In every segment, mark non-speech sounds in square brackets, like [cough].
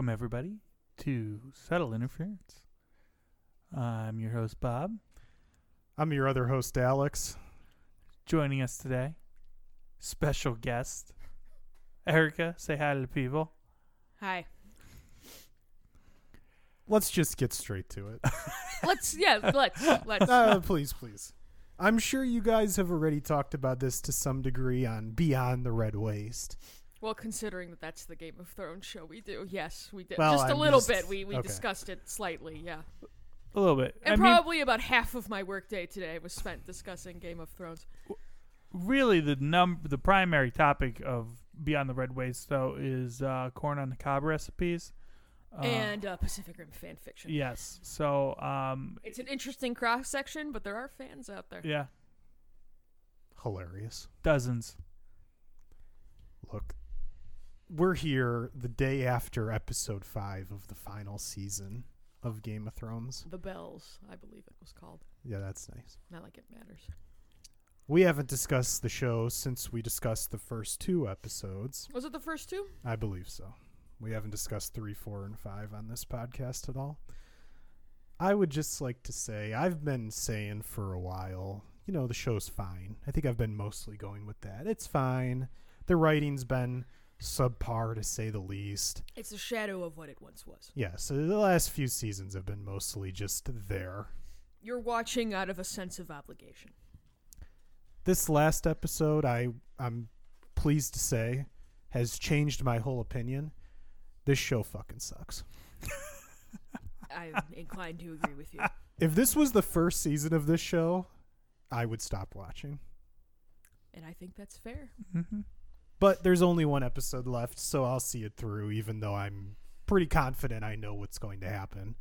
Welcome, everybody, to Subtle Interference. I'm your host, Bob. I'm your other host, Alex. Joining us today, special guest, Erica. Say hi to the people. Hi. Let's just get straight to it. [laughs] Let's yeah, let's let's uh, please, please. I'm sure you guys have already talked about this to some degree on Beyond the Red Waste. Well considering that that's the Game of Thrones show we do. Yes, we did. Well, just a I'm little just- bit. We we okay. discussed it slightly, yeah. A little bit. And I mean, probably about half of my workday today was spent discussing Game of Thrones. really, the num the primary topic of Beyond the Red Waste, though, is uh, corn on the cob recipes. Uh, and uh, Pacific Rim fan fiction. yes, so um, It's an interesting cross section, but there are fans out there. yeah, Hilarious. dozens. Look, we're here the day after episode five of the final season of Game of Thrones. The Bells, I believe it was called. Yeah, that's nice. Not like it matters. We haven't discussed the show since we discussed the first two episodes. Was it the first two? I believe so. We haven't discussed three, four, and five on this podcast at all. I would just like to say I've been saying for a while, you know, the show's fine. I think I've been mostly going with that. It's fine. The writing's been subpar to say the least. It's a shadow of what it once was. Yeah, so the last few seasons have been mostly just there. You're watching out of a sense of obligation. This last episode, I I'm pleased to say, has changed my whole opinion. This show fucking sucks. [laughs] I'm inclined to agree with you. [laughs] If this was the first season of this show, I would stop watching. And I think that's fair. hmm But there's only one episode left, so I'll see it through, even though I'm pretty confident I know what's going to happen.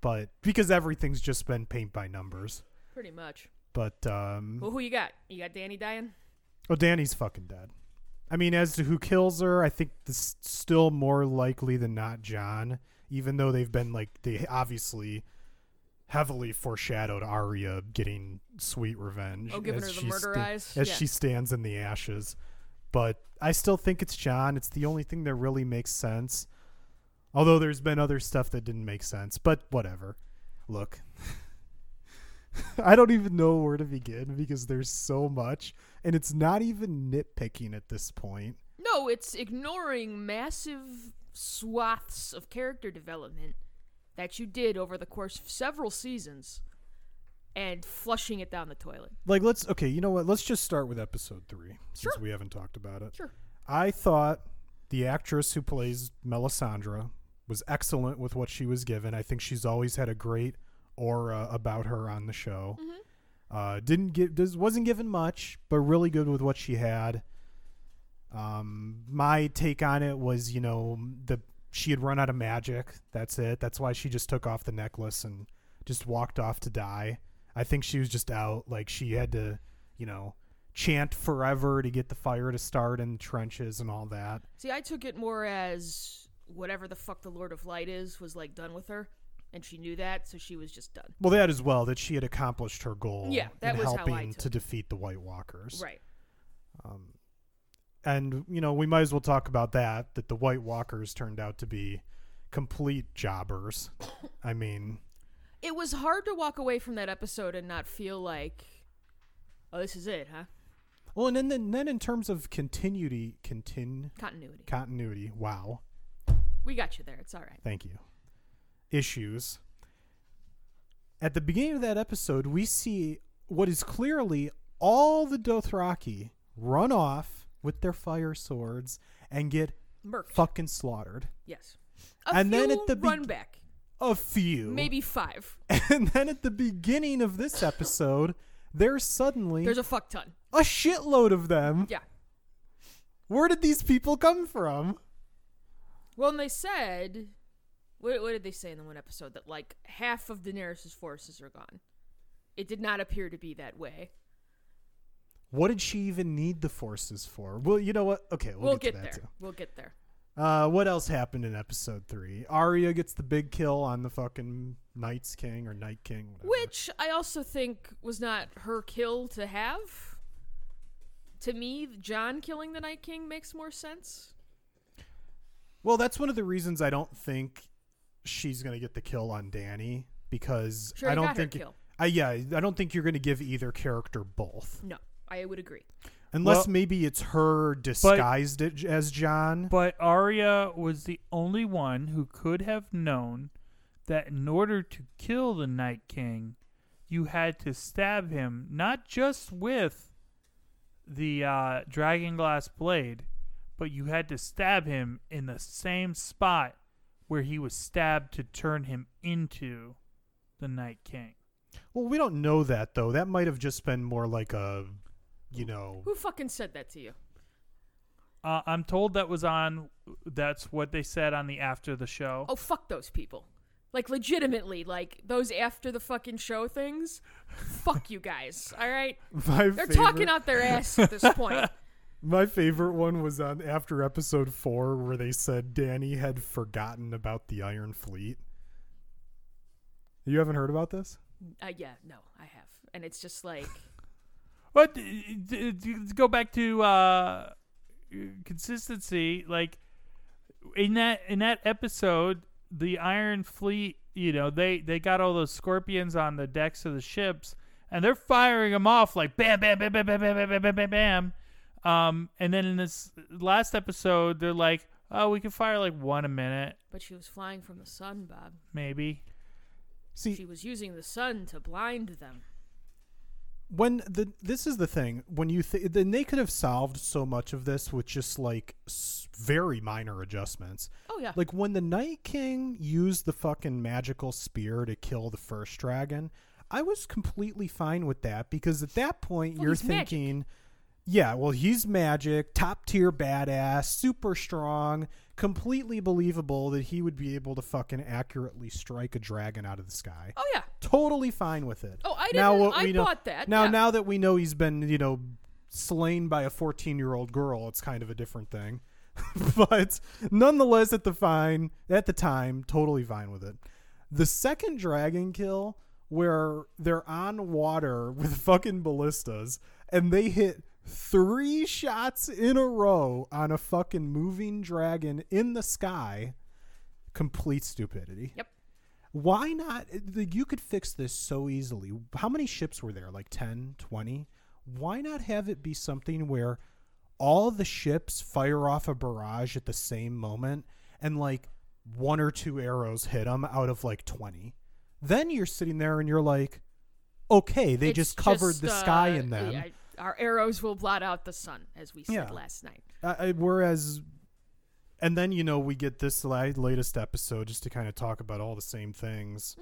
But because everything's just been paint by numbers. Pretty much. But um Well, who you got? You got Dany dying? oh Dany's fucking dead. I mean, as to who kills her, I think this still more likely than not Jon, even though they've been like they obviously heavily foreshadowed Arya getting sweet revenge. Oh, giving as her the she murder sta- eyes? as Yeah. she stands in the ashes. But I still think it's Jon. It's the only thing that really makes sense. Although there's been other stuff that didn't make sense, but whatever. Look, [laughs] I don't even know where to begin because there's so much, and it's not even nitpicking at this point. No, it's ignoring massive swaths of character development that you did over the course of several seasons and flushing it down the toilet. Like, let's okay, you know what? Let's just start with episode three since Sure. we haven't talked about it. Sure. I thought the actress who plays Melisandre was excellent with what she was given. I think she's always had a great aura about her on the show. Uh, didn't does wasn't given much, but really good with what she had. Um, my take on it was, you know, the she had run out of magic. That's it. That's why she just took off the necklace and just walked off to die. I think she was just out. Like she had to, you know, chant forever to get the fire to start in the trenches and all that. See, I took it more as whatever the fuck the Lord of Light is was like done with her, and she knew that, so she was just done. Well, that as well that she had accomplished her goal. Yeah, that in was how I helping took to it. defeat the White Walkers. Right. Um, and you know we might as well talk about that. That the White Walkers turned out to be complete jobbers. [coughs] I mean, It was hard to walk away from that episode and not feel like, oh, this is it, huh? well, and then then, then in terms of continuity, contin Continuity. continuity. Wow, We got you there. It's all right. thank you. Issues. At the beginning of that episode, we see what is clearly all the Dothraki run off with their fire swords and get Merc. fucking slaughtered. Yes. A And then at the beg- run back. A few. Maybe five. [laughs] And then at the beginning of this episode, there's suddenly There's a fuck ton. a shitload of them. Yeah. Where did these people come from? Well, and they said, what, what did they say in the one episode? That like half of Daenerys' forces are gone. It did not appear to be that way. What did she even need the forces for? Well, you know what? Okay, we'll, We'll, get, get, to that there. too. We'll get there. Uh, what else happened in episode three? Arya gets the big kill on the fucking Night's King or Night King, whatever. Which I also think was not her kill to have. To me, Jon killing the Night King makes more sense. Well, that's one of the reasons I don't think she's gonna get the kill on Dany because Sure, I don't think. I yeah I don't think you're gonna give either character both No, I would agree. Unless Well- maybe it's her disguised it as Jon. But Arya was the only one who could have known that in order to kill the Night King, you had to stab him not just with the uh, dragon glass blade, but you had to stab him in the same spot where he was stabbed to turn him into the Night King. well, we don't know that though. That might have just been more like a, you know, Who fucking said that to you? Uh, I'm told that was on. That's what they said on the after the show. Oh, fuck those people. Like, legitimately, like, those after the fucking show things. fuck you guys, [laughs] alright? my They're favorite, talking out their ass at this [laughs] point. My favorite one was on after episode four where they said Dany had forgotten about the Iron Fleet. You haven't heard about this? Uh, yeah, no, I have. And it's just like, But d- d- d- to go back to uh, consistency, like in that in that episode, the Iron Fleet, you know, they they got all those scorpions on the decks of the ships, and they're firing them off like bam, bam, bam, bam, bam, bam, bam, bam, bam, bam, bam. Um, and then in this last episode, they're like, oh, we can fire like one a minute, but she was flying from the sun, Bob. maybe. See, She was using the sun to blind them. When the this is the thing when you th- then they could have solved so much of this with just like s- very minor adjustments Oh, yeah. like when the night king used the fucking magical spear to kill the first dragon i was completely fine with that because at that point Well, you're thinking magic. Yeah well he's magic top tier badass super strong completely believable that he would be able to fucking accurately strike a dragon out of the sky oh, yeah. totally fine with it. Oh, I now didn't- what I we know, bought that, Now, yeah. now that we know he's been, you know, slain by a 14 year old girl, it's kind of a different thing. [laughs] but nonetheless, at the fine at the time, totally fine with it. The second dragon kill, where they're on water [laughs] with fucking ballistas, and they hit three shots in a row on a fucking moving dragon in the sky. Complete stupidity. Yep. Why not? You could fix this so easily. How many ships were there? Like 10, 20? Why not have it be something where all the ships fire off a barrage at the same moment and like one or two arrows hit them out of like 20? Then you're sitting there and you're like, okay, they It's just covered the sky uh, in them. yeah, our arrows will blot out the sun, as we said Yeah. last night. Uh, whereas, and then you know we get this la- latest episode just to kind of talk about all the same things.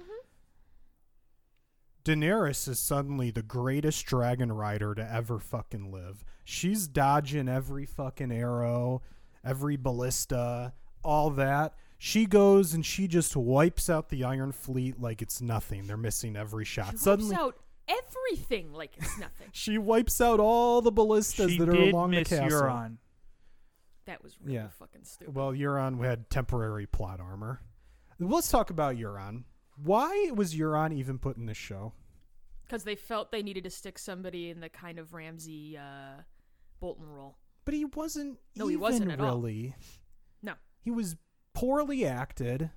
Daenerys is suddenly the greatest dragon rider to ever fucking live. She's dodging every fucking arrow, every ballista, all that. She goes and she just wipes out the Iron Fleet like it's nothing. They're missing every shot. She suddenly, out everything like it's nothing. [laughs] she wipes out all the ballistas She that are did along miss the castle. Euron. that was really Yeah. fucking stupid. Well, Euron had temporary plot armor. Let's talk about Euron. Why was Euron even put in this show? Because they felt they needed to stick somebody in the kind of Ramsay uh, Bolton role. But he wasn't No, he even wasn't at all. really. No. He was poorly acted.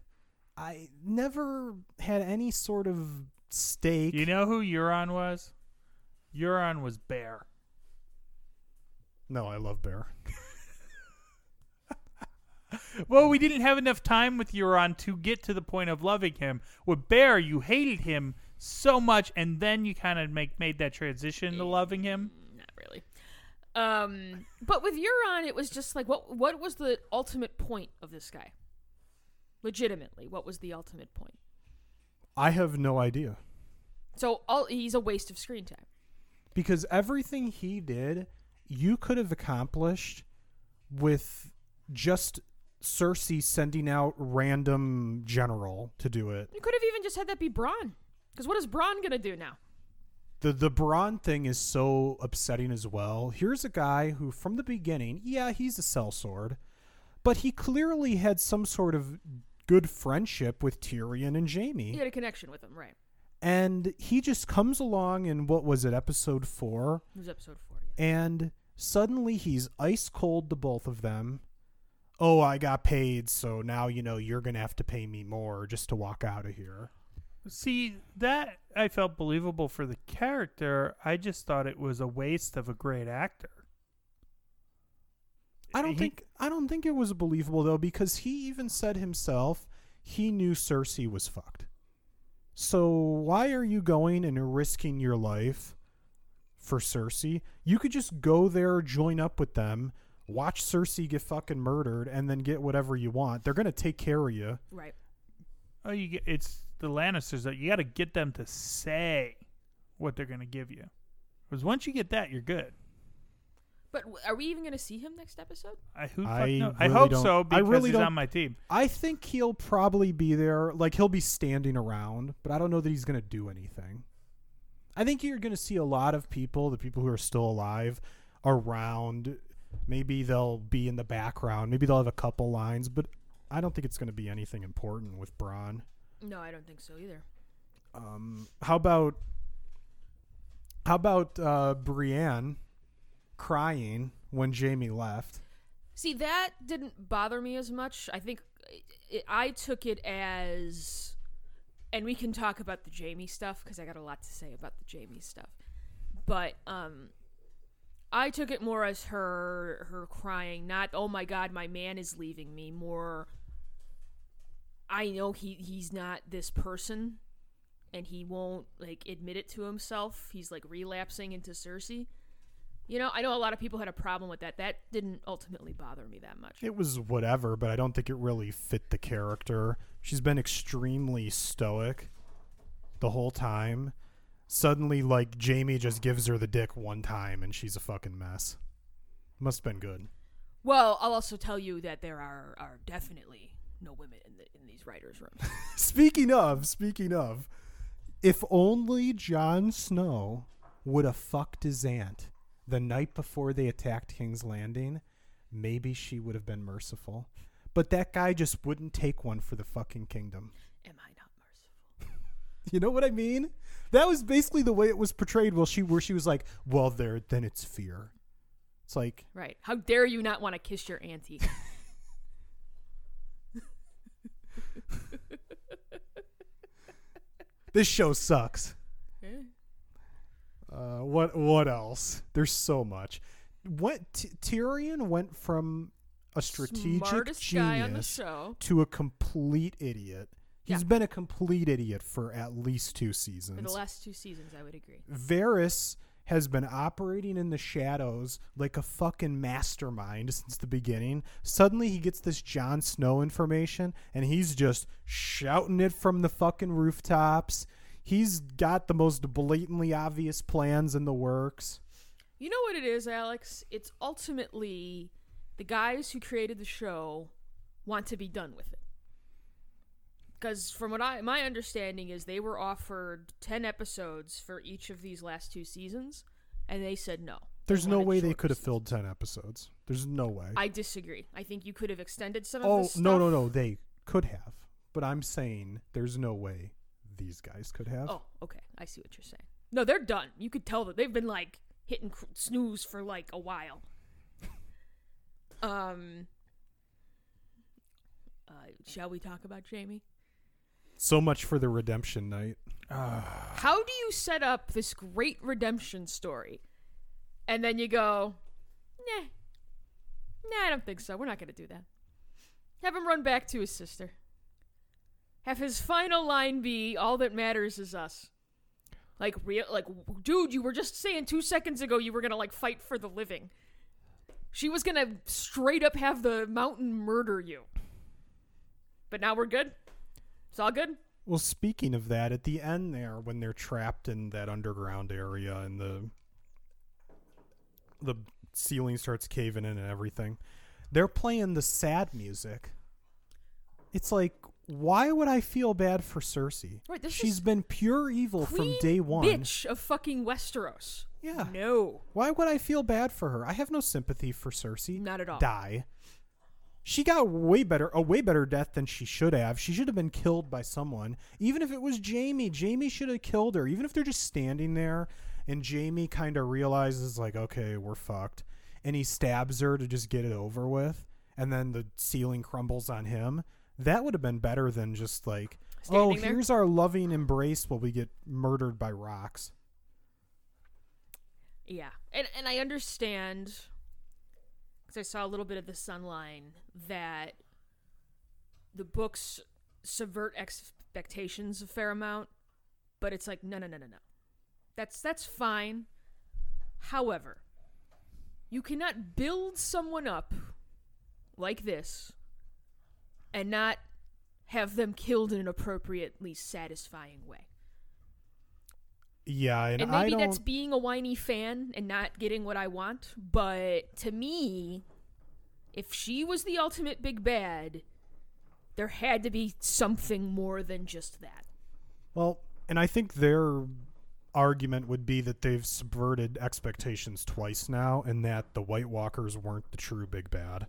I never had any sort of stake. You know who Euron was? Euron was Bear. no, I love Bear. [laughs] Well, we didn't have enough time with Euron to get to the point of loving him. With Bear, you hated him so much, and then you kind of make made that transition to loving him. Not really. Um, but with Euron, it was just like, what? What was the ultimate point of this guy? Legitimately, what was the ultimate point? I have no idea. So all he's a waste of screen time. Because everything he did, you could have accomplished with just Cersei sending out random general to do it. You could have even just had that be Bronn. Because what is Bronn gonna do now? the the Bronn thing is so upsetting as well. Here's a guy who, from the beginning, yeah, he's a sellsword, but he clearly had some sort of good friendship with Tyrion and Jaime, He had a connection with him, right? and he just comes along in what was it, episode four, It was episode four. Yeah. and suddenly he's ice cold to both of them. oh, I got paid, so now you know you're gonna have to pay me more just to walk out of here. See, that I felt believable for the character. I just thought it was a waste of a great actor. I don't He- think I don't think it was believable though because he even said himself he knew Cersei was fucked. So why are you going and risking your life for Cersei? You could just go there, join up with them, watch Cersei get fucking murdered, and then get whatever you want. They're gonna take care of you. Right. Oh, you get, it's the Lannisters that you got to get them to say what they're going to give you. Because once you get that, you're good. But are we even going to see him next episode? I who fuck I know? I really hope don't- so I because really he's don't- on my team. I think he'll probably be there. Like he'll be standing around, but I don't know that he's going to do anything. I think you're going to see a lot of people, the people who are still alive, around. Maybe they'll be in the background. Maybe they'll have a couple lines, but I don't think it's going to be anything important with Bronn. No, I don't think so either. Um, how about how about uh, Brienne crying when Jaime left? See, that didn't bother me as much. I think I took it as, and we can talk about the Jaime stuff because I got a lot to say about the Jaime stuff. But um, I took it more as her her crying, not "Oh my God, my man is leaving me." More, I know he he's not this person, and he won't like admit it to himself. He's like relapsing into Cersei. You know, I know a lot of people had a problem with that. That didn't ultimately bother me that much. It was whatever, but I don't think it really fit the character. She's been extremely stoic the whole time. Suddenly, like, Jaime just gives her the dick one time and she's a fucking mess. Must have been good. Well, I'll also tell you that there are are definitely no women in the in these writers' rooms. [laughs] Speaking of, speaking of, if only Jon Snow would have fucked his aunt the night before they attacked King's Landing, maybe she would have been merciful. But that guy just wouldn't take one for the fucking kingdom. Am I not merciful? [laughs] You know what I mean? That was basically the way it was portrayed. Well, she where she was like, "Well, there, then it's fear." It's like, Right. How dare you not want to kiss your auntie? [laughs] [laughs] this show sucks. Uh, what what else? There's so much. What T- Tyrion went from a strategic Smartest guy on the genius show. to a complete idiot. He's Yeah. been a complete idiot for at least two For seasons. the last two seasons, I would agree. Varys has been operating in the shadows like a fucking mastermind since the beginning. Suddenly he gets this Jon Snow information and he's just shouting it from the fucking rooftops. He's got the most blatantly obvious plans in the works. You know what it is, Alex? It's ultimately the guys who created the show want to be done with it. Because from what I my understanding is they were offered ten episodes for each of these last two seasons, and they said no. There's no way they could have filled 10 episodes. There's no way. I disagree. I think you could have extended some of oh, no, no, no. They could have. But I'm saying there's no way these guys could have. Oh, okay. I see what you're saying. No, they're done. You could tell that they've been like hitting cr- snooze for like a while. [laughs] um. Uh, shall we talk about Jaime? So much for the redemption night. How do you set up this great redemption story, and then you go, nah, nah, I don't think so. We're not gonna do that. Have him run back to his sister. Have his final line be, "All that matters is us." Like real, like, dude, you were just saying two seconds ago you were gonna like fight for the living. She was gonna straight up have the mountain murder you. But now we're good. It's all good. Well, speaking of that, at the end there, when they're trapped in that underground area and the the ceiling starts caving in and everything, they're playing the sad music. It's like, why would I feel bad for Cersei? Right, this She's is been pure evil from day one. Bitch of fucking Westeros. Yeah. No. Why would I feel bad for her? I have no sympathy for Cersei. Not at all. Die. She got way better, a way better death than she should have. She should have been killed by someone. Even if it was Jaime, Jaime should have killed her. Even if they're just standing there and Jaime kind of realizes, like, okay, we're fucked. And he stabs her to just get it over with. and then the ceiling crumbles on him. That would have been better than just like, oh, there? here's our loving embrace while we get murdered by rocks. Yeah, and and I understand because I saw a little bit of the Sunline that the books subvert expectations a fair amount, but it's like no, no, no, no, no. That's that's fine. However, you cannot build someone up like this and not have them killed in an appropriately satisfying way. Yeah, and, And maybe that's being a whiny fan and not getting what I want. But to me, if she was the ultimate big bad, there had to be something more than just that. Well, and I think their argument would be that they've subverted expectations twice now, and that the White Walkers weren't the true big bad,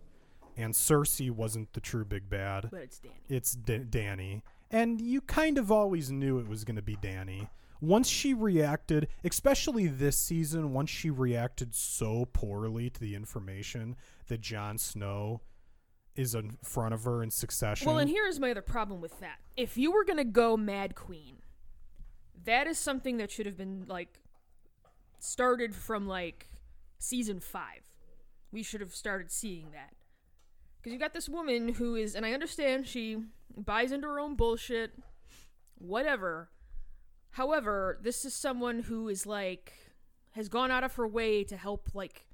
and Cersei wasn't the true big bad. But it's Dany. It's D- Dany, and you kind of always knew it was going to be Dany. Once she reacted, especially this season, once she reacted so poorly to the information that Jon Snow is in front of her in succession. Well, and here's my other problem with that. If you were gonna go Mad Queen, that is something that should have been like started from like season five. We should have started seeing that. Because you got this woman who is, and I understand she buys into her own bullshit, whatever. However, this is someone who is like, has gone out of her way to help, like,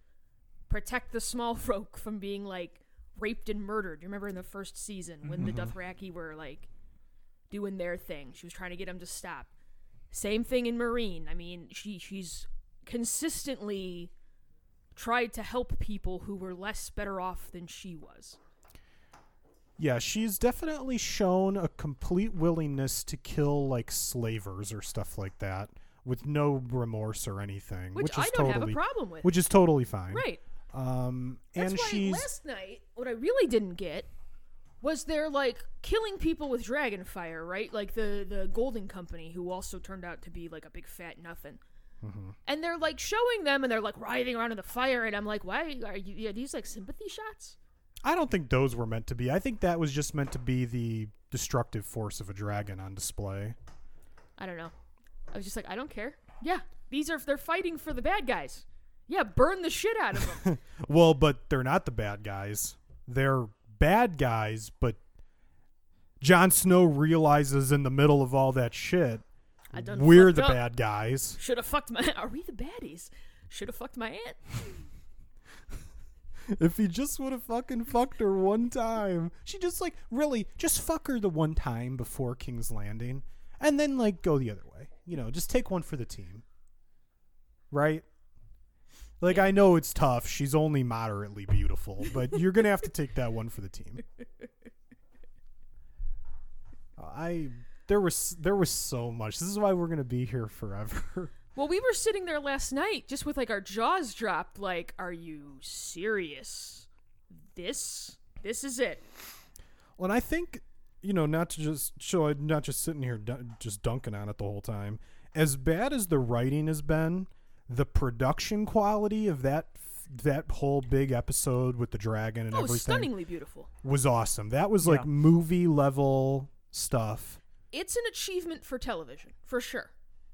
protect the small [laughs] folk from being, like, raped and murdered. You remember in the first season when the mm-hmm. Dothraki were, like, doing their thing? She was trying to get them to stop. Same thing in Meereen. I mean, she she's consistently tried to help people who were less better off than she was. Yeah, she's definitely shown a complete willingness to kill like slavers or stuff like that with no remorse or anything, Which, which, I don't totally have a problem with. which is totally fine. right. Um That's and why she's last night, what I really didn't get was they're like killing people with dragon fire, right? Like the the Golden Company, who also turned out to be like a big fat nothing. Mm-hmm. And they're like showing them, and they're like writhing around in the fire, and I'm like, why are you? Are these like sympathy shots? I don't think those were meant to be. I think that was just meant to be the destructive force of a dragon on display. I don't know. I was just like, I don't care. Yeah, these are they're fighting for the bad guys. Yeah, burn the shit out of them. [laughs] Well, but they're not the bad guys. They're bad guys, but Jon Snow realizes in the middle of all that shit, I done we're the up. bad guys. Should have fucked my. [laughs] Are we the baddies? Should have fucked my aunt. [laughs] If he just would have fucking fucked her one time, she just like really just fuck her the one time before King's Landing, and then like go the other way. You know, just take one for the team, right? Like I know it's tough. She's only moderately beautiful, but you're gonna have to take that one for the team. [laughs] I there was there was so much. This is why we're gonna be here forever. [laughs] Well, we were sitting there last night just with like our jaws dropped. Like, are you serious? This, this is it. Well, and I think you know, not to just show, not just sitting here dun- just dunking on it the whole time. As bad as the writing has been, the production quality of that that whole big episode with the dragon and Oh, everything stunningly beautiful. was awesome. That was like Yeah. movie level stuff. It's an achievement for television, for sure.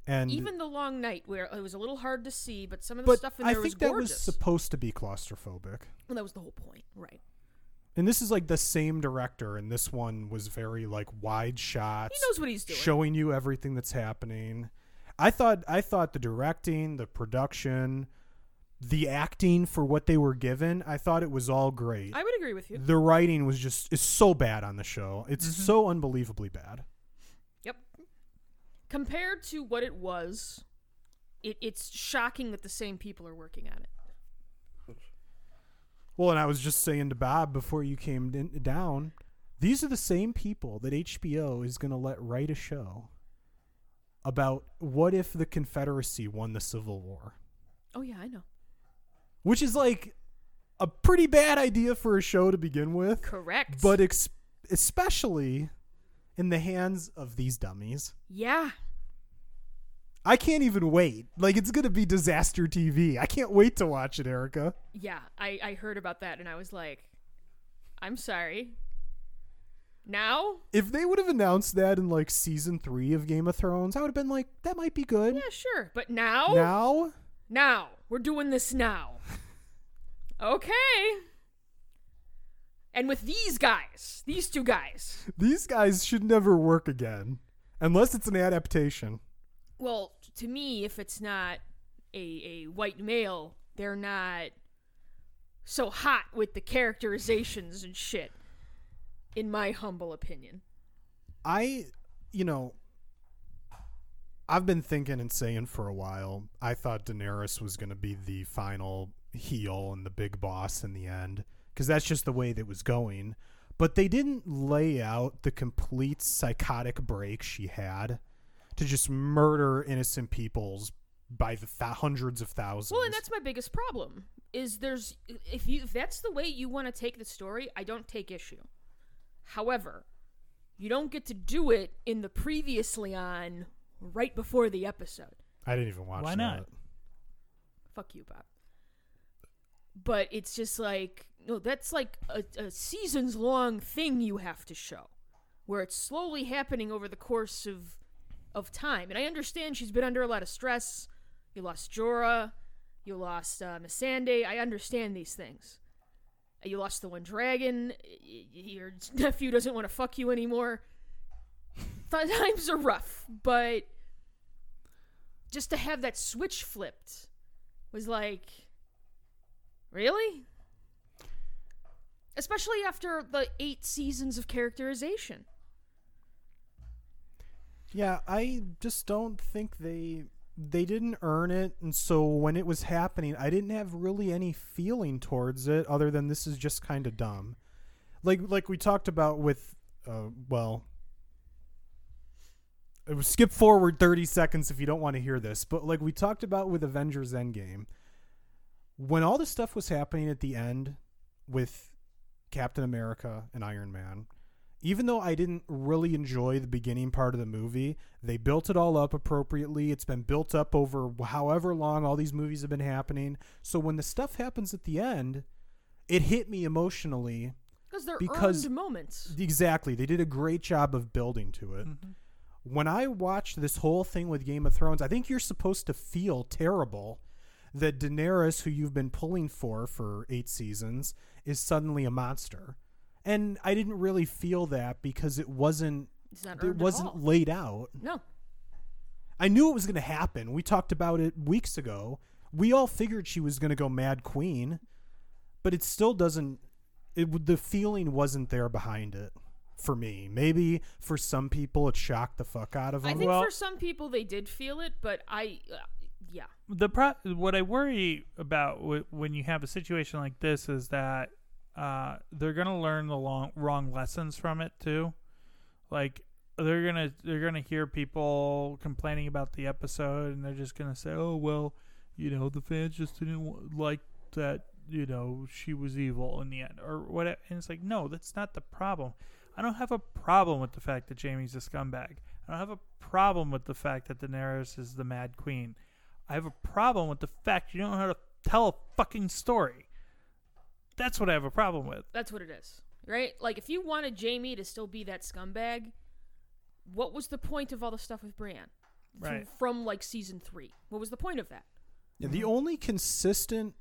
And Even the long night, where it was a little hard to see, but some of the but stuff in there I think was that gorgeous. was supposed to be claustrophobic. well, that was the whole point, right? And this is like the same director, and this one was very like wide shots. He knows what he's doing. showing you everything that's happening. I thought I thought the directing, the production, the acting for what they were given, I thought it was all great. I would agree with you. the writing was just is so bad on the show. It's mm-hmm. so unbelievably bad. Compared to what it was, it, it's shocking that the same people are working on it. Well, and I was just saying to Bob before you came down, these are the same people that HBO is going to let write a show about what if the Confederacy won the Civil War. Oh yeah, I know. which is like a pretty bad idea for a show to begin with, Correct. but ex- especially in the hands of these dummies. yeah, I can't even wait. Like it's gonna be disaster TV. I can't wait to watch it, Erica. yeah, I I heard about that and I was like, I'm sorry. Now? If they would have announced that in like season three of Game of Thrones, I would have been like, that might be good. Yeah, sure. But now? Now, Now. We're doing this now. [laughs] Okay. And with these guys, these two guys. these guys should never work again, unless it's an adaptation. Well, to me, if it's not a, a white male, they're not so hot with the characterizations and shit, in my humble opinion. I, you know, I've been thinking and saying for a while. I thought Daenerys was going to be the final heel and the big boss in the end because that's just the way that was going. But they didn't lay out the complete psychotic break she had to just murder innocent peoples by the th- hundreds of thousands. Well, and that's my biggest problem. Is there's if you if that's the way you want to take the story, I don't take issue. However, you don't get to do it in the previously on right before the episode. I didn't even watch Why that. not? Fuck you, Bob. But it's just like no, that's like a, a seasons long thing you have to show, where it's slowly happening over the course of of time. And I understand she's been under a lot of stress. You lost Jorah, you lost uh, Missandei. I understand these things. You lost the one dragon. Your [laughs] nephew doesn't want to fuck you anymore. Times are rough, but just to have that switch flipped was like, really? Especially after the eight seasons of characterization. Yeah, I just don't think they they didn't earn it, and so when it was happening, I didn't have really any feeling towards it other than this is just kind of dumb. Like like we talked about with uh well skip forward 30 seconds if you don't want to hear this, but like we talked about with Avengers Endgame, when all this stuff was happening at the end with Captain America and Iron Man, even though I didn't really enjoy the beginning part of the movie, they built it all up appropriately. It's been built up over however long all these movies have been happening. So when the stuff happens at the end, it hit me emotionally. Because they're Because- earned moments. Exactly. They did a great job of building to it. Mm-hmm. When I watched this whole thing with Game of Thrones, I think you're supposed to feel terrible that Daenerys, who you've been pulling for for eight seasons, is suddenly a monster. And I didn't really feel that because it wasn't it wasn't laid out. No. I knew it was going to happen. We talked about it weeks ago. We all figured she was going to go Mad Queen, but it still doesn't. it the feeling wasn't there behind it for me. Maybe for some people, it shocked the fuck out of them. I think Well- for some people they did feel it, but I, uh, yeah. The pro- what I worry about w- when you have a situation like this is that uh, they're gonna learn the long wrong lessons from it too. Like they're gonna they're gonna hear people complaining about the episode, and they're just gonna say, "Oh well, you know, the fans just didn't like that. You know, she was evil in the end, or whatever." And it's like, no, that's not the problem. I don't have a problem with the fact that Jaime's a scumbag. I don't have a problem with the fact that Daenerys is the Mad Queen. I have a problem with the fact you don't know how to tell a fucking story. That's what I have a problem with. That's what it is, right? Like if you wanted Jaime to still be that scumbag, what was the point of all the stuff with Bran? From- Right. From, like season three, what was the point of that? Yeah, the only consistent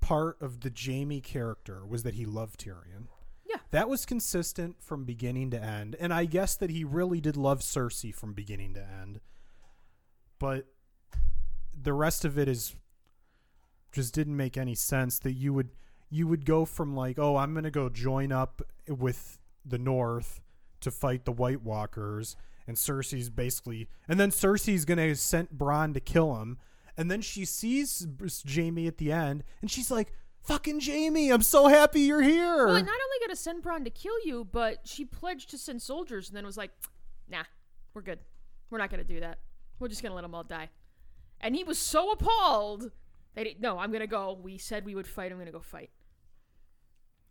part of the Jaime character was that he loved Tyrion. Yeah. That was consistent from beginning to end. And I guess that he really did love Cersei from beginning to end. But the rest of it is just didn't make any sense that you would you would go from like, oh, I'm going to go join up with the North to fight the White Walkers and Cersei's basically and then Cersei's going to send Bronn to kill him and then she sees Jaime at the end and she's like, "Fucking Jaime, I'm so happy you're here." Well, not only gonna send Bronn to kill you, but she pledged to send soldiers, and then was like, "Nah, we're good. We're not gonna do that. We're just gonna let them all die." And he was so appalled that he, no, I'm gonna go. We said we would fight. I'm gonna go fight.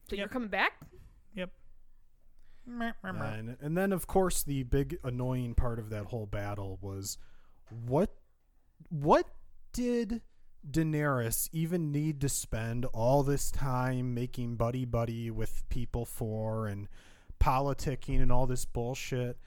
So you're coming back? Yep. And, and then, of course, the big annoying part of that whole battle was what what did Daenerys even need to spend all this time making buddy buddy with people for and politicking and all this bullshit?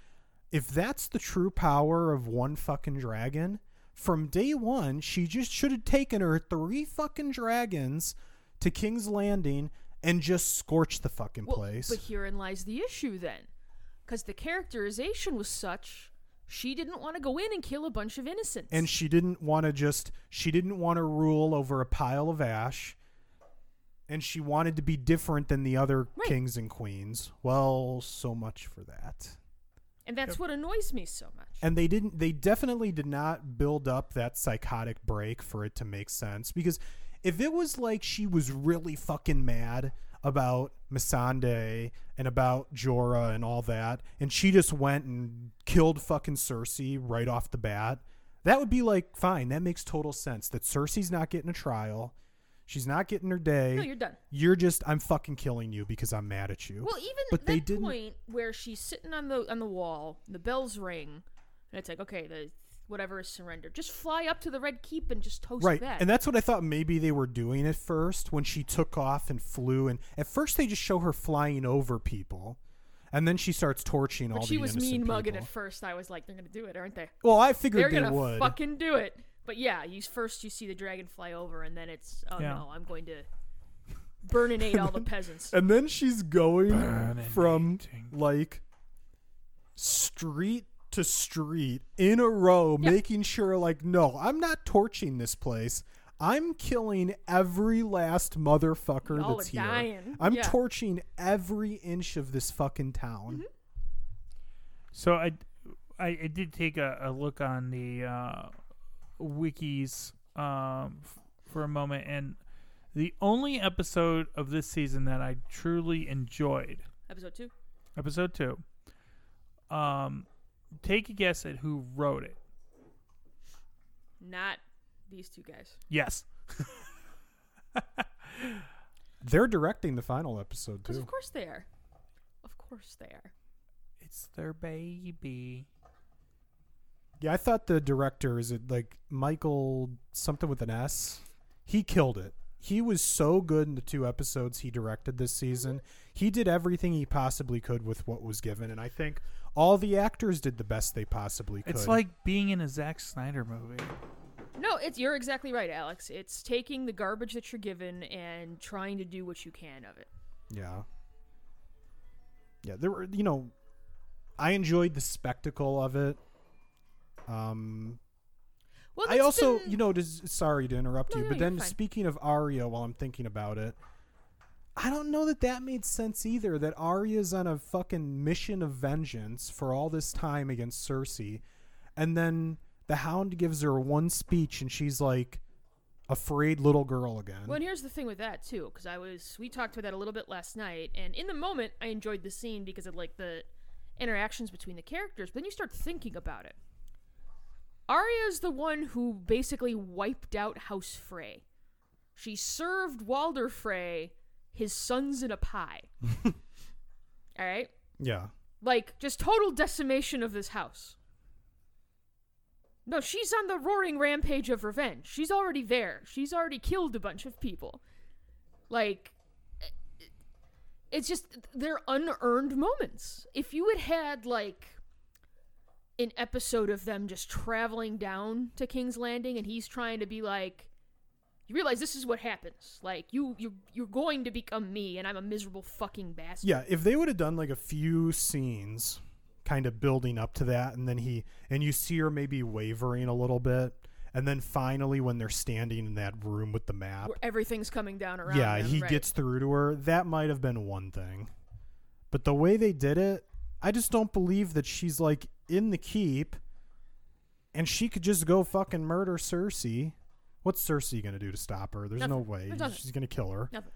If that's the true power of one fucking dragon, from day one, she just should have taken her three fucking dragons to King's Landing and just scorched the fucking Well, place. But herein lies the issue then. Because the characterization was such, she didn't want to go in and kill a bunch of innocents. and she didn't want to just she didn't want to rule over a pile of ash and she wanted to be different than the other Right. kings and queens well so much for that And that's what annoys me so much. and they didn't they definitely did not build up that psychotic break for it to make sense. Because if it was like she was really fucking mad about Missandei and about Jorah and all that and she just went and killed fucking Cersei right off the bat that would be like fine that makes total sense that Cersei's not getting a trial she's not getting her day no, you're done. you're just I'm fucking killing you because I'm mad at you Well, even But that they didn't- point where she's sitting on the on the wall, the bells ring, and it's like, okay, the whatever is surrendered. Just fly up to the red keep and just toast right that. and that's what i thought maybe they were doing at first when she took off and flew and at first they just show her flying over people and then she starts torching but all she the was mean mugging at first. I was like, they're gonna do it, aren't they? well i figured They're they gonna would fucking do it. But yeah, you first you see the dragon fly over, and then it's oh Yeah. no, I'm going to burninate all the [laughs] peasants. and then she's going from Burning. like street to street in a row Yeah. making sure like no i'm not torching this place i'm killing every last motherfucker Y'all that's are here dying. i'm Yeah. torching every inch of this fucking town Mm-hmm. So I, I, I did take a, a look on the uh, wikis um, f- for a moment, and the only episode of this season that I truly enjoyed, Episode two. episode two. Um, take a guess at who wrote it. Not these two guys. Yes, [laughs] They're directing the final episode Because too. of course they are. Of course they are. it's their baby. Yeah, I thought the director is it like Michael something with an S. He killed it. He was so good in the two episodes he directed this season. He did everything he possibly could with what was given, and I think all the actors did the best they possibly could. It's like being in a Zack Snyder movie. No, it's you're exactly right, Alex. It's taking the garbage that you're given and trying to do what you can of it. yeah, yeah. There were, you know, I enjoyed the spectacle of it. Um, Well, I also, been- you know, just, sorry to interrupt No, you, no, but then fine. speaking of Arya, while I'm thinking about it, I don't know that that made sense either. That Arya's on a fucking mission of vengeance for all this time against Cersei, and then the Hound gives her one speech, and she's like afraid little girl again. Well, and here's the thing with that too, because I was we talked about that a little bit last night, and in the moment I enjoyed the scene because of like the interactions between the characters. But then you start thinking about it. Arya's the one who basically wiped out House Frey. She served Walder Frey his sons in a pie. [laughs] All right, yeah, like just total decimation of this house. No, she's on the roaring rampage of revenge. She's already there. She's already killed a bunch of people. Like, it's just, they're unearned moments. If you had had, like, an episode of them just traveling down to King's Landing and he's trying to be like, you realize this is what happens. Like, you, you, you're going to become me and I'm a miserable fucking bastard. yeah. If they would have done like a few scenes, kind of building up to that, and then he and you see her maybe wavering a little bit, and then finally when they're standing in that room with the map, Where everything's coming down around yeah, he right. gets through to her. That might have been one thing. But the way they did it, I just don't believe that she's like in the keep and she could just go fucking murder Cersei. What's Cersei going to do to stop her? There's no way. She's going to kill her. Nothing.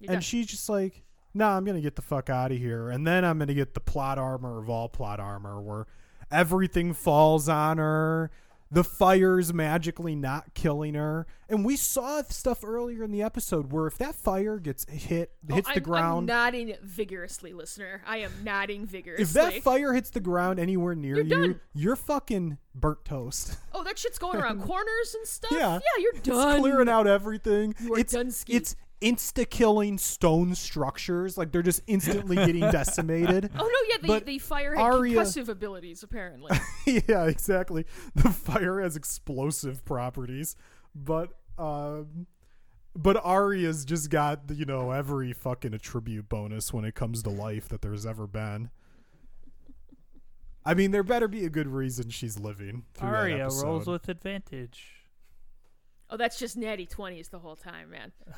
You're and done. she's just like, nah, I'm going to get the fuck out of here. And then I'm going to get the plot armor of all plot armor where everything falls on her. The fire's magically not killing her. And we saw stuff earlier in the episode where if that fire gets hit, Oh, hits I'm, the I'm ground. nodding vigorously, listener. I am nodding vigorously. if that fire hits the ground anywhere near You're you, done. you're fucking burnt toast. oh, [laughs] Oh, that shit's going around corners and stuff. Yeah. yeah, you're done. It's clearing out everything. You are it's done ski. it's insta killing stone structures. Like they're just instantly getting [laughs] decimated. Oh no, yeah, the, But the fire had Arya- concussive abilities apparently. [laughs] yeah, exactly. The fire has explosive properties, but um, but Arya's just got you know every fucking attribute bonus when it comes to life that there's ever been. I mean, there better be a good reason she's living. Through that Arya episode. rolls with advantage. oh, that's just natty twenties the whole time, man. [laughs]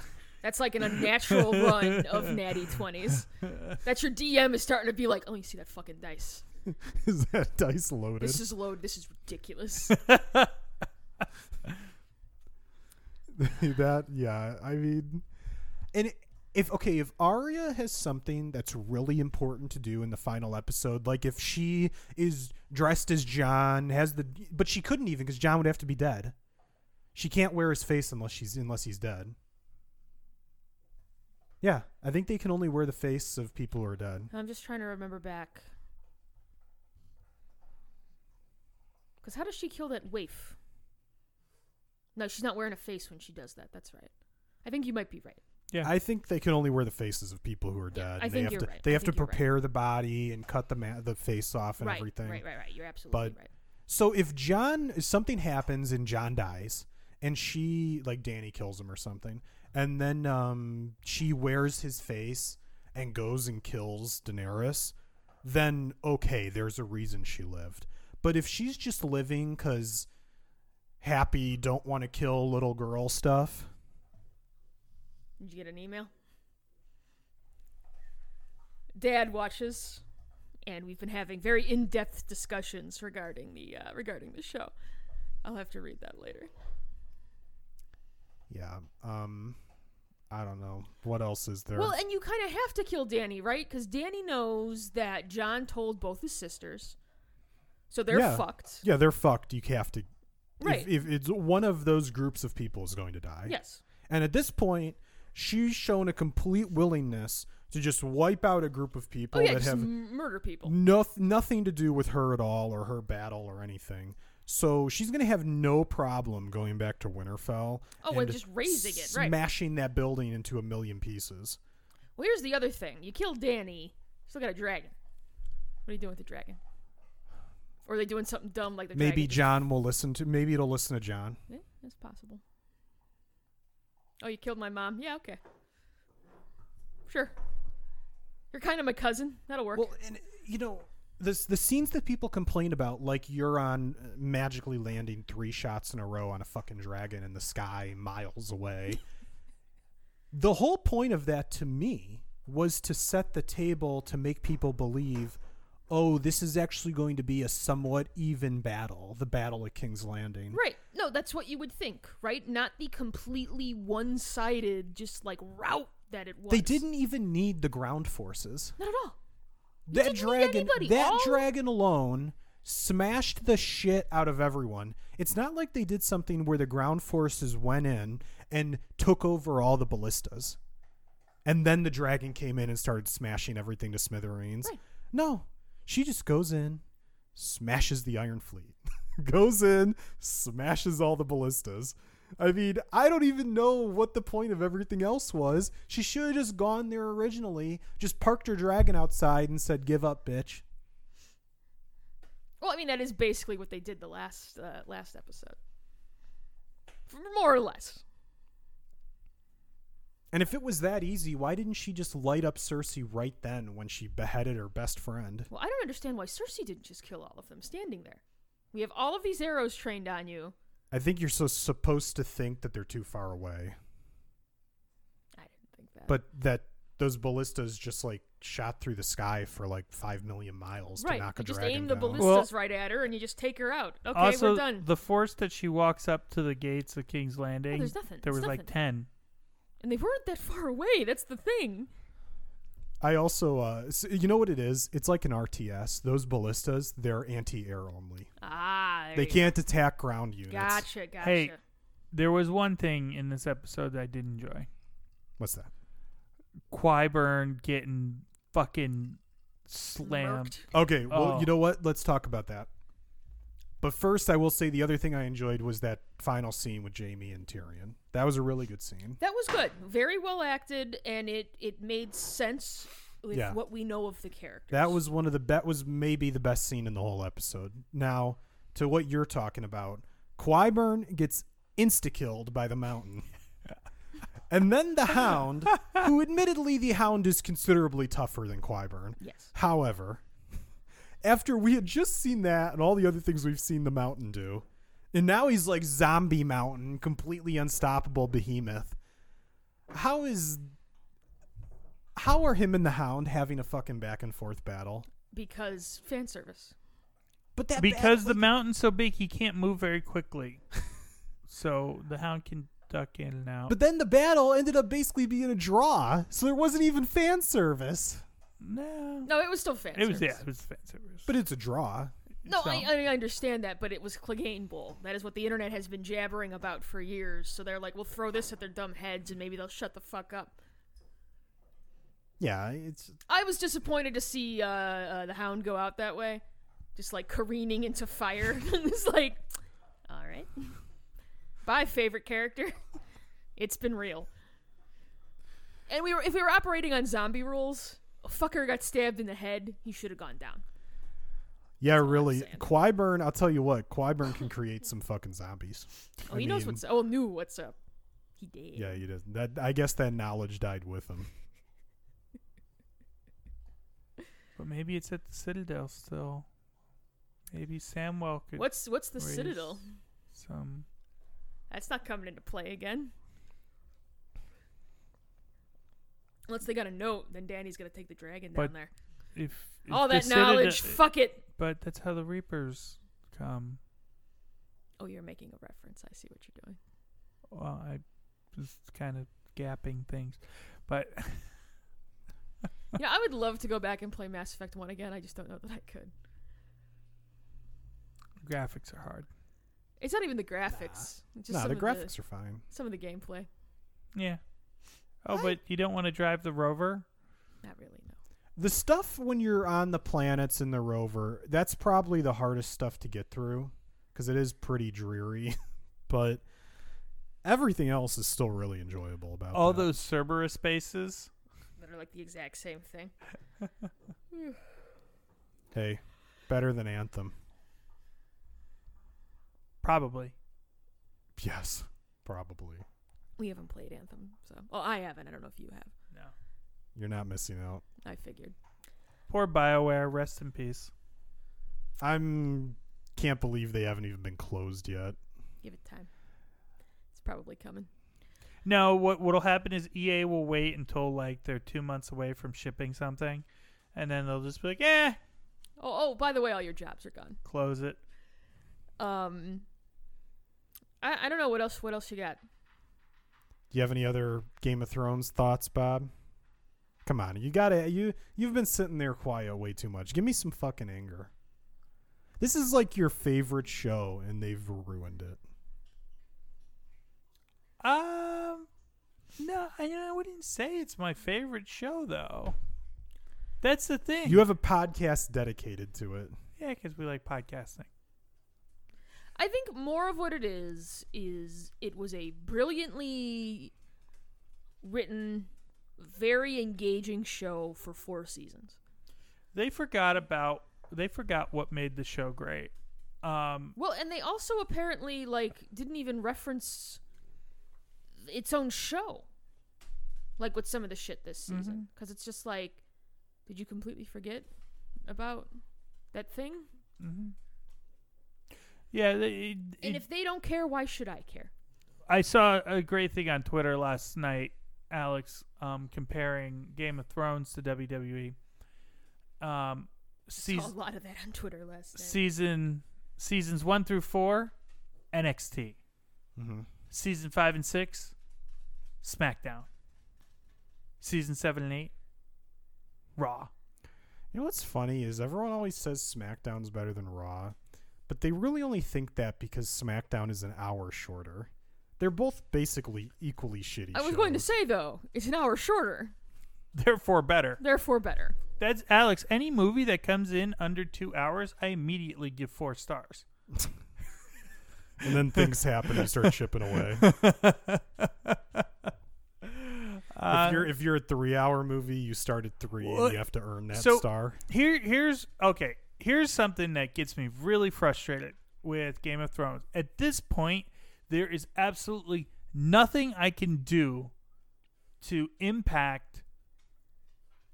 That's like an unnatural run of natty twenties. That's your DM is starting to be like, oh, you see that fucking dice. [laughs] is that dice loaded? This is load. This is ridiculous. [laughs] [laughs] that yeah i mean and if okay if Arya has something that's really important to do in the final episode like if she is dressed as Jon has the but she couldn't even because Jon would have to be dead she can't wear his face unless she's unless he's dead yeah i think they can only wear the face of people who are dead I'm just trying to remember back. Because how does she kill that waif? No, she's not wearing a face when she does that. That's right. I think you might be right. Yeah. I think they can only wear the faces of people who are Yeah, dead. I and they think have you're to right. they I have to think you're right. prepare the body and cut the ma- the face off and right, everything. right, right, right. You're absolutely But- right. So if Jon if something happens and Jon dies and she like Dany kills him or something and then um she wears his face and goes and kills Daenerys, then okay, there's a reason she lived. But if she's just living cuz happy don't want to kill little girl stuff, Did you get an email? Dad watches, and we've been having very in-depth discussions regarding the uh, regarding the show. I'll have to read that later. yeah. Um I don't know. What else is there? Well, and you kind of have to kill Dany, right? Because Dany knows that Jon told both his sisters, so they're Yeah. fucked. yeah, they're fucked. You have to Right. if, if it's one of those groups of people is going to die. Yes. And at this point, she's shown a complete willingness to just wipe out a group of people Oh yeah, that just have murder people. no, nothing to do with her at all or her battle or anything. So she's going to have no problem going back to Winterfell. Oh, and just razing it, right. Smashing that building into a million pieces. Well, here's the other thing: you kill Dany, still got a dragon. What are you doing with the dragon? Or are they doing something dumb like the maybe dragon? Jon will listen to. Maybe it'll listen to Jon. Yeah, that's possible. Oh, you killed my mom? Yeah, okay. Sure. You're kind of my cousin. That'll work. Well, and you know, the the scenes that people complain about, like Euron uh, magically landing three shots in a row on a fucking dragon in the sky miles away. [laughs] the whole point of that to me was to set the table to make people believe, oh, this is actually going to be a somewhat even battle, the Battle of King's Landing. right. No, that's what you would think, right? Not the completely one-sided, just like route that it was. They didn't even need the ground forces. Not at all. That dragon that All- dragon alone smashed the shit out of everyone. It's not like they did something where the ground forces went in and took over all the ballistas. And then the dragon came in and started smashing everything to smithereens. Right. no she just goes in smashes the iron fleet. [laughs] Goes in smashes all the ballistas I mean, I don't even know what the point of everything else was. She should have just gone there originally, just parked her dragon outside and said, "Give up, bitch." Well, I mean, that is basically what they did the last uh, last episode, more or less. And if it was that easy, why didn't she just light up Cersei right then when she beheaded her best friend? Well, I don't understand why Cersei didn't just kill all of them standing there. We have all of these arrows trained on you. I think you're so supposed to think that they're too far away, I didn't think that. but that those ballistas just like shot through the sky for like five million miles right, to knock you a just dragon aim the ballistas Well- right at her, and you just take her out. Okay, also, we're done. the force that she walks up to the gates of King's Landing, oh, there's nothing. there There's was like ten. and they weren't that far away. That's the thing. I also, uh, s you know what it is? It's like an RTS. Those ballistas, they're anti-air only. Ah, there They you can't attack ground units. Gotcha, gotcha. Hey. There was one thing in this episode that I did enjoy: What's that? Qyburn getting fucking slammed. Murked. Okay, well, Oh. you know what? Let's talk about that. But first, I will say the other thing I enjoyed was that final scene with Jaime and Tyrion. That was a really good scene. That was good. Very well acted, and it it made sense with Yeah. what we know of the characters. That was one of the that was maybe the best scene in the whole episode. Now, to what you're talking about, Qyburn gets insta killed by the mountain. [laughs] And then the Hound, who admittedly the Hound is considerably tougher than Qyburn. yes. However, after we had just seen that and all the other things we've seen the mountain do, and now he's like zombie mountain, completely unstoppable behemoth. How is how are him and the hound having a fucking back and forth battle? Because fan service. But that because battle- the mountain's so big, he can't move very quickly. [laughs] so the hound can duck in and out. But then the battle ended up basically being a draw, so there wasn't even fan service. No, No, it was still fan it was service. yeah, it was fan service. But it's a draw. No, So- I, I understand that, but it was Clegane Bowl. That is what the internet has been jabbering about for years. So they're like, we'll throw this at their dumb heads and maybe they'll shut the fuck up. Yeah, it's I was disappointed to see uh, uh, the Hound go out that way, just like careening into fire. [laughs] it's like, all right, bye, favorite character. [laughs] it's been real. And we were, if we were operating on zombie rules, a fucker got stabbed in the head. He should have gone down. yeah, all I'm really. saying. Qyburn, I'll tell you what, Qyburn can create some fucking zombies. Oh, I he knows mean, what's. Oh, knew what's up. He did. Yeah, he does. That I guess that knowledge died with him. [laughs] but maybe it's at the Citadel still. Maybe Samwell could What's what's the raise Citadel? some. That's not coming into play again. Unless they got a note, then Dany's gonna take the dragon down But there. If, if All the that knowledge, Citadel- fuck it. But that's how the Reapers come. Oh, you're making a reference. I see what you're doing. Well, I was kind of gapping things, but [laughs] Yeah, I would love to go back and play Mass Effect 1 again. I just don't know that I could. graphics are hard. It's not even the graphics. It's just no, some the of graphics are fine. some of the gameplay. Yeah. Oh, I- but you don't want to drive the rover? Not really, no. The stuff when you're on the planets in the rover, that's probably the hardest stuff to get through because it is pretty dreary. [laughs] but everything else is still really enjoyable about All that. those Cerberus bases. That are like the exact same thing. [laughs] Hey, better than Anthem. Probably. Yes, probably. We haven't played Anthem, so. Well, I haven't. I don't know if you have. No. You're not missing out. I figured. Poor BioWare, rest in peace. I'm can't believe they haven't even been closed yet. Give it time. It's probably coming. No, what what'll happen is EA will wait until like they're two months away from shipping something, and then they'll just be like, "Eh, Oh, oh, by the way, all your jobs are gone. close it." Um, I, I don't know what else. What else you got? Do you have any other Game of Thrones thoughts, Bob? Come on, you gotta you you've been sitting there quiet way too much. Give me some fucking anger. This is like your favorite show, and they've ruined it. Um, no, I, I wouldn't say it's my favorite show though. That's the thing. You have a podcast dedicated to it. yeah, because we like podcasting. I think more of what it is is it was a brilliantly written, very engaging show for four seasons. They forgot about they forgot what made the show great. Um, Well, and they also apparently like didn't even reference its own show, like with some of the shit this season, because it's just like, did you completely forget about that thing? mhm. Yeah, they, it- And it- if they don't care, why should I care? I saw a great thing on Twitter last night, Alex, um, comparing Game of Thrones to WWE. Um, Saw a lot of that on Twitter last night. season seasons one through four, NXT. Mm-hmm. Season five and six, SmackDown. Season seven and eight, Raw. You know what's funny is everyone always says SmackDown's better than Raw, but they really only think that because SmackDown is an hour shorter. They're both basically equally shitty. I was going to say though, it's an hour shorter, [laughs] Therefore, better. therefore better. That's Alex. Any movie that comes in under two hours, I immediately give four stars. [laughs] and then things happen. You start chipping away. [laughs] Uh, if you're if you're a three hour movie, you start at three, Well, and you have to earn that so- star. here here's okay here's something that gets me really frustrated with game of thrones. At this point there is absolutely nothing i can do to impact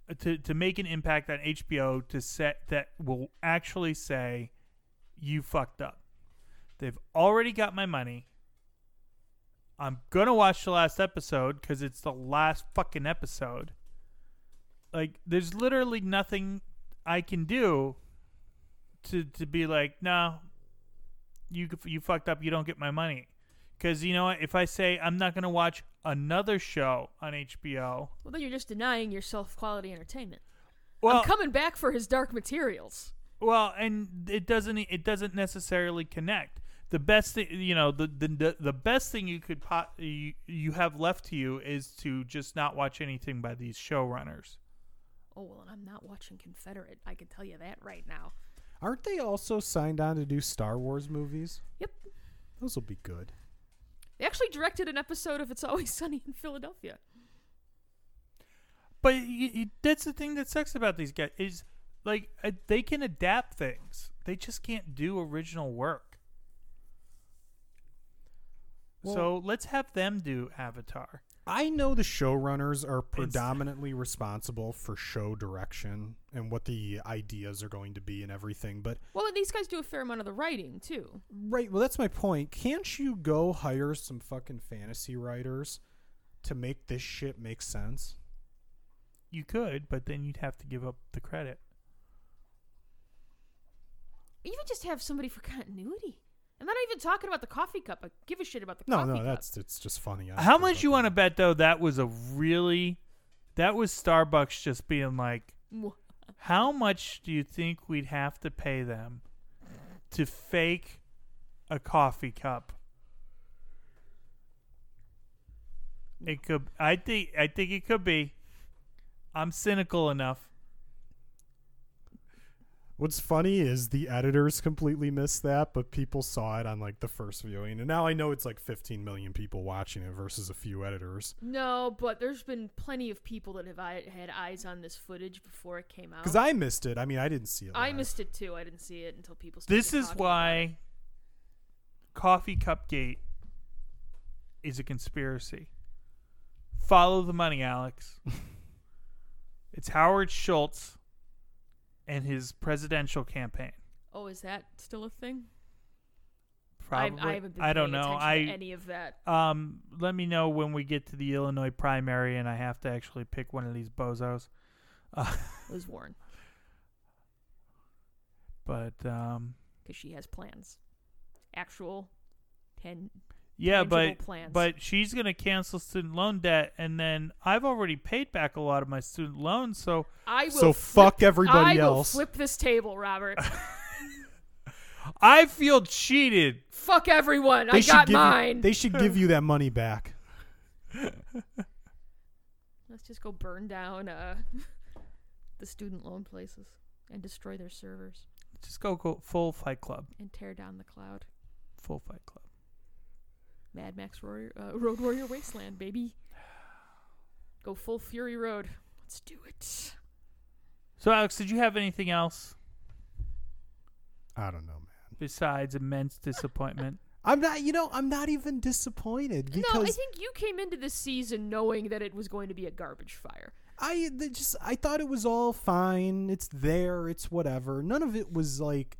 uh, to, to make an impact on hbo to set that will actually say you fucked up. They've already got my money. I'm gonna watch the last episode because it's the last fucking episode. Like there's literally nothing I can do to to be like, no, you you fucked up. You don't get my money. Because you know what? If I say I'm not going to watch another show on HBO, Well, then you're just denying yourself quality entertainment. well, I'm coming back for his Dark Materials. well, and it doesn't it doesn't necessarily connect. The best thing, you know, the the the best thing you could pot you, you have left to you is to just not watch anything by these showrunners. Oh well, and I'm not watching Confederate. I can tell you that right now. Aren't they also signed on to do Star Wars movies? Yep. Those will be good. They actually directed an episode of It's Always Sunny in Philadelphia. But y y that's the thing that sucks about these guys is like uh, they can adapt things. They just can't do original work. so let's have them do Avatar. I know the showrunners are predominantly responsible for show direction and what the ideas are going to be and everything, but Well, and these guys do a fair amount of the writing too. right, well that's my point. Can't you go hire some fucking fantasy writers to make this shit make sense? You could, but then you'd have to give up the credit. Even just have somebody for continuity. I'm not even talking about the coffee cup. I give a shit about the No, coffee no, cup. that's it's just funny. I How don't much care you about want to bet though that was a really that was Starbucks just being like Mwah. how much do you think we'd have to pay them to fake a coffee cup? It could I think I think it could be. I'm cynical enough. What's funny is the editors completely missed that, but people saw it on like the first viewing, and now I know it's like 15 million people watching it versus a few editors. No, but there's been plenty of people that have had eyes on this footage before it came out. Because I missed it. I mean, I didn't see it. I missed it too. I didn't see it until people. Started This is talking about it. why Coffee Cup Gate is a conspiracy. Follow the money, Alex. [laughs] it's Howard Schultz and his presidential campaign. Oh, is that still a thing? Probably. I, I haven't been. I don't know. I any of that. um let me know when we get to the Illinois primary and I have to actually pick one of these bozos. Uh, Liz Warren, [laughs] but um because she has plans, actual, ten. Yeah, but plans. but she's going to cancel student loan debt and then I've already paid back a lot of my student loans, so I will. So flip- fuck everybody I will flip this table, Robert. [laughs] I feel cheated. fuck everyone. They I should got give you- mine. they should give you that money back. [laughs] Let's just go burn down uh, [laughs] the student loan places and destroy their servers Just go, go full Fight Club. and tear down the cloud. Full Fight Club. Mad Max Warrior, uh, Road Warrior Wasteland, baby. [sighs] Go full Fury Road. Let's do it. So, Alex, did you have anything else I don't know, man. besides immense disappointment? [laughs] I'm not. You know, I'm not even disappointed because no, I think you came into this season knowing that it was going to be a garbage fire. I they just I thought it was all fine. It's there. It's whatever. None of it was like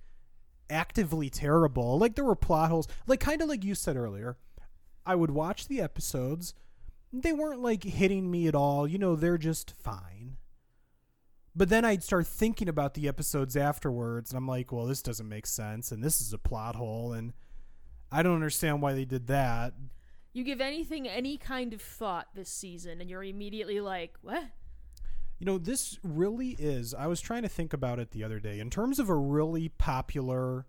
actively terrible. Like there were plot holes. Like kind of like you said earlier. I would watch the episodes. They weren't like hitting me at all. You know, they're just fine. But then I'd start thinking about the episodes afterwards and I'm like, well, this doesn't make sense and this is a plot hole and I don't understand why they did that. You give anything any kind of thought this season, and you're immediately like, what? You know, this really is. I was trying to think about it the other day. In terms of a really popular,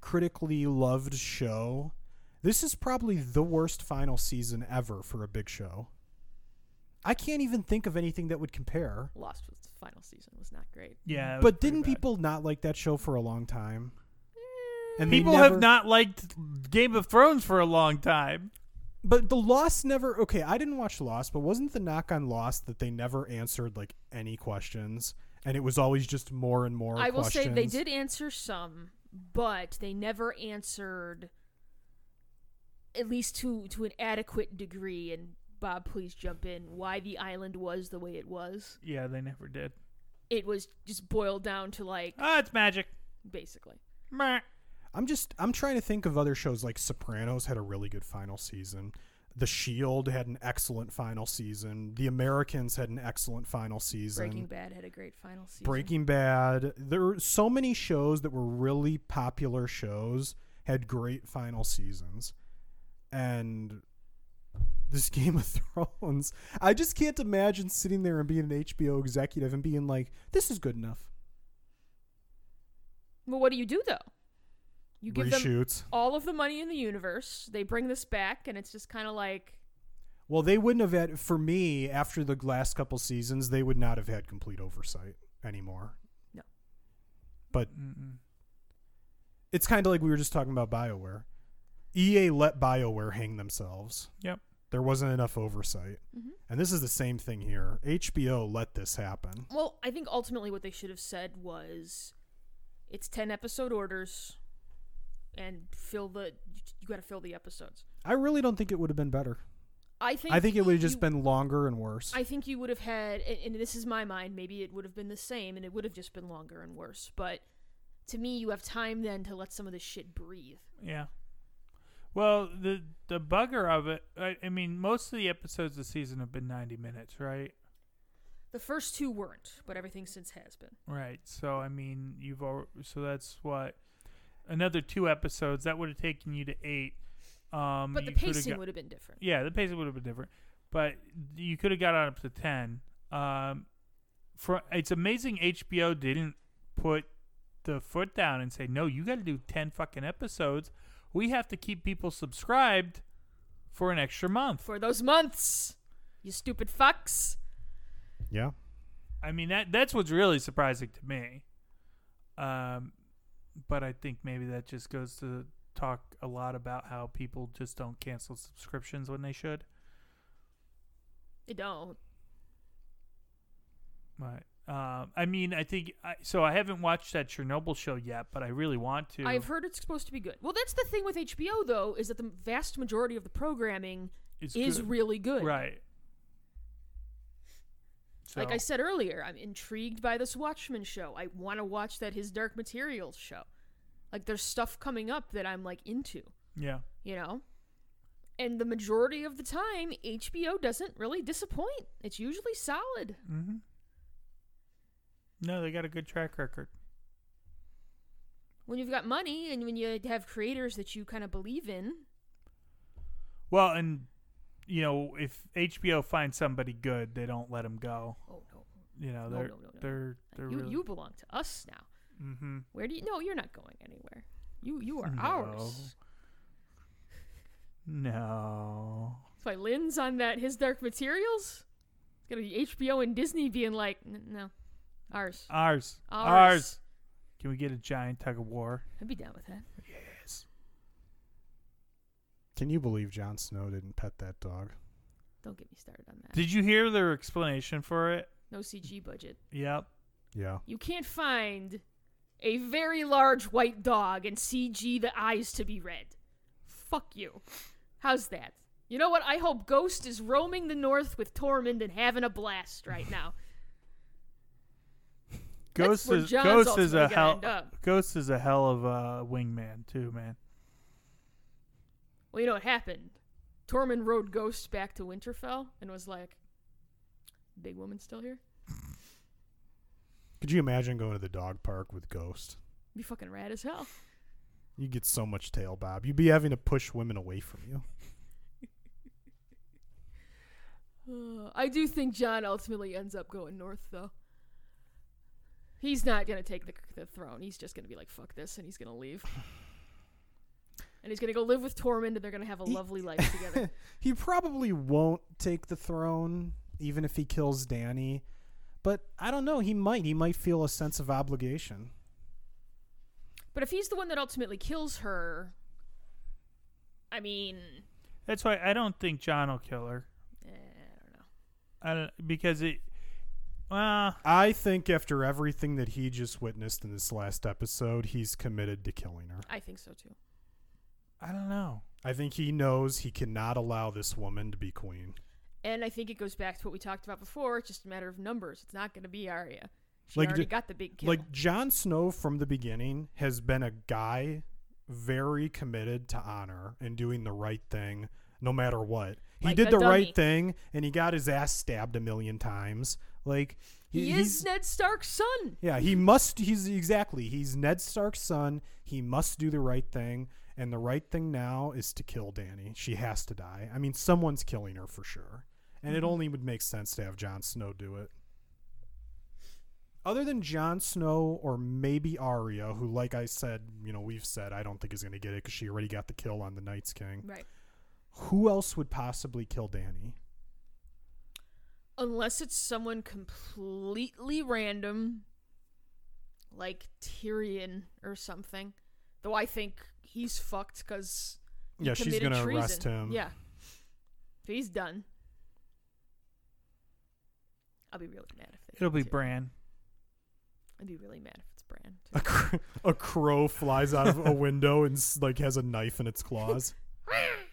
critically loved show, this is probably the worst final season ever for a big show. I can't even think of anything that would compare. Lost was the final season was not great. Yeah. But didn't bad. people not like that show for a long time? Eh. And People never- have not liked Game of Thrones for a long time. But the Lost never. Okay, I didn't watch Lost, but wasn't the knock on Lost that they never answered like any questions, and it was always just more and more. I will questions? say they did answer some, but they never answered at least to to an adequate degree and Bob please jump in why the island was the way it was. Yeah, they never did. It was just boiled down to like Ah, it's magic. basically. Meh. I'm just. I'm trying to think of other shows like Sopranos had a really good final season. The Shield had an excellent final season. The Americans had an excellent final season. Breaking Bad had a great final season. Breaking Bad. There were so many shows that were really popular shows had great final seasons. And this [laughs] Game of Thrones, I just can't imagine sitting there and being an HBO executive and being like, this is good enough. Well, what do you do though? You give them Reshoots. all of the money in the universe. They bring this back, and it's just kind of like Well, they wouldn't have had, for me, after the last couple seasons, they would not have had complete oversight anymore. No. But Mm-mm. it's kind of like we were just talking about BioWare. EA let BioWare hang themselves. Yep. There wasn't enough oversight. Mhm. And this is the same thing here. HBO let this happen. Well, I think ultimately what they should have said was it's 10 episode orders and fill the you got to fill the episodes. I really don't think it would have been better. I think I think it would have just you- been longer and worse. I think you would have had and, and this is my mind, maybe it would have been the same and it would have just been longer and worse, but to me you have time then to let some of this shit breathe. Yeah. Well, the the bugger of it, I, I mean, most of the episodes this season have been 90 minutes, right? The first two weren't, but everything since has been. Right. So, I mean, you've al- so that's what another two episodes that would have taken you to 8. Um But the pacing got- would have been different. Yeah, the pacing would have been different, but you could have got on up to ten. Um, for it's amazing HBO didn't put the foot down and say, "No, you got to do ten fucking episodes. We have to keep people subscribed for an extra month." For those months, you stupid fucks. yeah. I mean that that's what's really surprising to me. Um, but I think maybe that just goes to talk a lot about how people just don't cancel subscriptions when they should. They don't. Right. Um, I mean, I think I, so. I haven't watched that Chernobyl show yet, but I really want to. I've heard it's supposed to be good. Well, that's the thing with HBO though, is that the vast majority of the programming It's is good. really good. right. So, Like I said earlier, I'm intrigued by this Watchmen show. I want to watch that His Dark Materials show. Like there's stuff coming up that I'm like into, yeah, you know? And the majority of the time, HBO doesn't really disappoint. It's usually solid. mm-hmm. No, they got a good track record. When you've got money and when you have creators that you kind of believe in, Well, and you know, if HBO finds somebody good, they don't let them go. oh no, You know, they're no, no, no. they're they're you really, you belong to us now. mm-hmm. Where do you? No, you're not going anywhere. You you are ours. No. That's why Lin's on that His Dark Materials. It's gonna be HBO and Disney being like, no, ours. Ours. Ours. Ours. Can we get a giant tug of war? I'd be down with that. Yes. Can you believe Jon Snow didn't pet that dog? Don't get me started on that. Did you hear their explanation for it? no CG budget. Yep. Yeah. You can't find a very large white dog and CG the eyes to be red. Fuck you. How's that? You know what? I hope Ghost is roaming the north with Tormund and having a blast right now. [laughs] Ghost where is Jon's Ghost is a hell. Ghost is a hell of a wingman too, man. Well, you know what happened? Tormund rode Ghost back to Winterfell and was like, "Big woman still here? Could you imagine going to the dog park with Ghost? It'd be fucking rad as hell." You get so much tail, Bob. You'd be having to push women away from you. [sighs] Uh, I do think Jon ultimately ends up going north, though. He's not gonna take the, the throne. He's just gonna be like, "Fuck this," and he's gonna leave. [sighs] and he's gonna go live with Tormund, and they're gonna have a He- lovely life [laughs] together. he probably won't take the throne, even if he kills Dany. But I don't know. He might. He might feel a sense of obligation. But if he's the one that ultimately kills her, I mean, That's why I don't think Jon will kill her. eh, I don't know. I don't because it. Well, I think after everything that he just witnessed in this last episode, he's committed to killing her. I think so too. I don't know. I think he knows he cannot allow this woman to be queen. And I think it goes back to what we talked about before. It's just a matter of numbers. It's not going to be Arya. She Like, already d- got the big kill. Like Jon Snow from the beginning has been a guy very committed to honor and doing the right thing no matter what. He Like did the dummy. right thing and he got his ass stabbed a million times. Like he he's is Ned Stark's son. Yeah, he must. He's exactly. He's Ned Stark's son. He must do the right thing, and the right thing now is to kill Dany. She has to die. I mean, someone's killing her for sure, and it mm-hmm. only would make sense to have Jon Snow do it. Other than Jon Snow or maybe Arya, who, like I said, you know, we've said I don't think is going to get it because she already got the kill on the Night's King. Right. Who else would possibly kill Dany? Unless it's someone completely random, like Tyrion or something. Though I think he's fucked because Yeah, she's going to arrest him. Yeah. So he's done. I'll be really mad if they It'll be too. Bran. I'd be really mad if it's Bran. Too. A, cr- a crow flies out of a window and like has a knife in its claws. [laughs]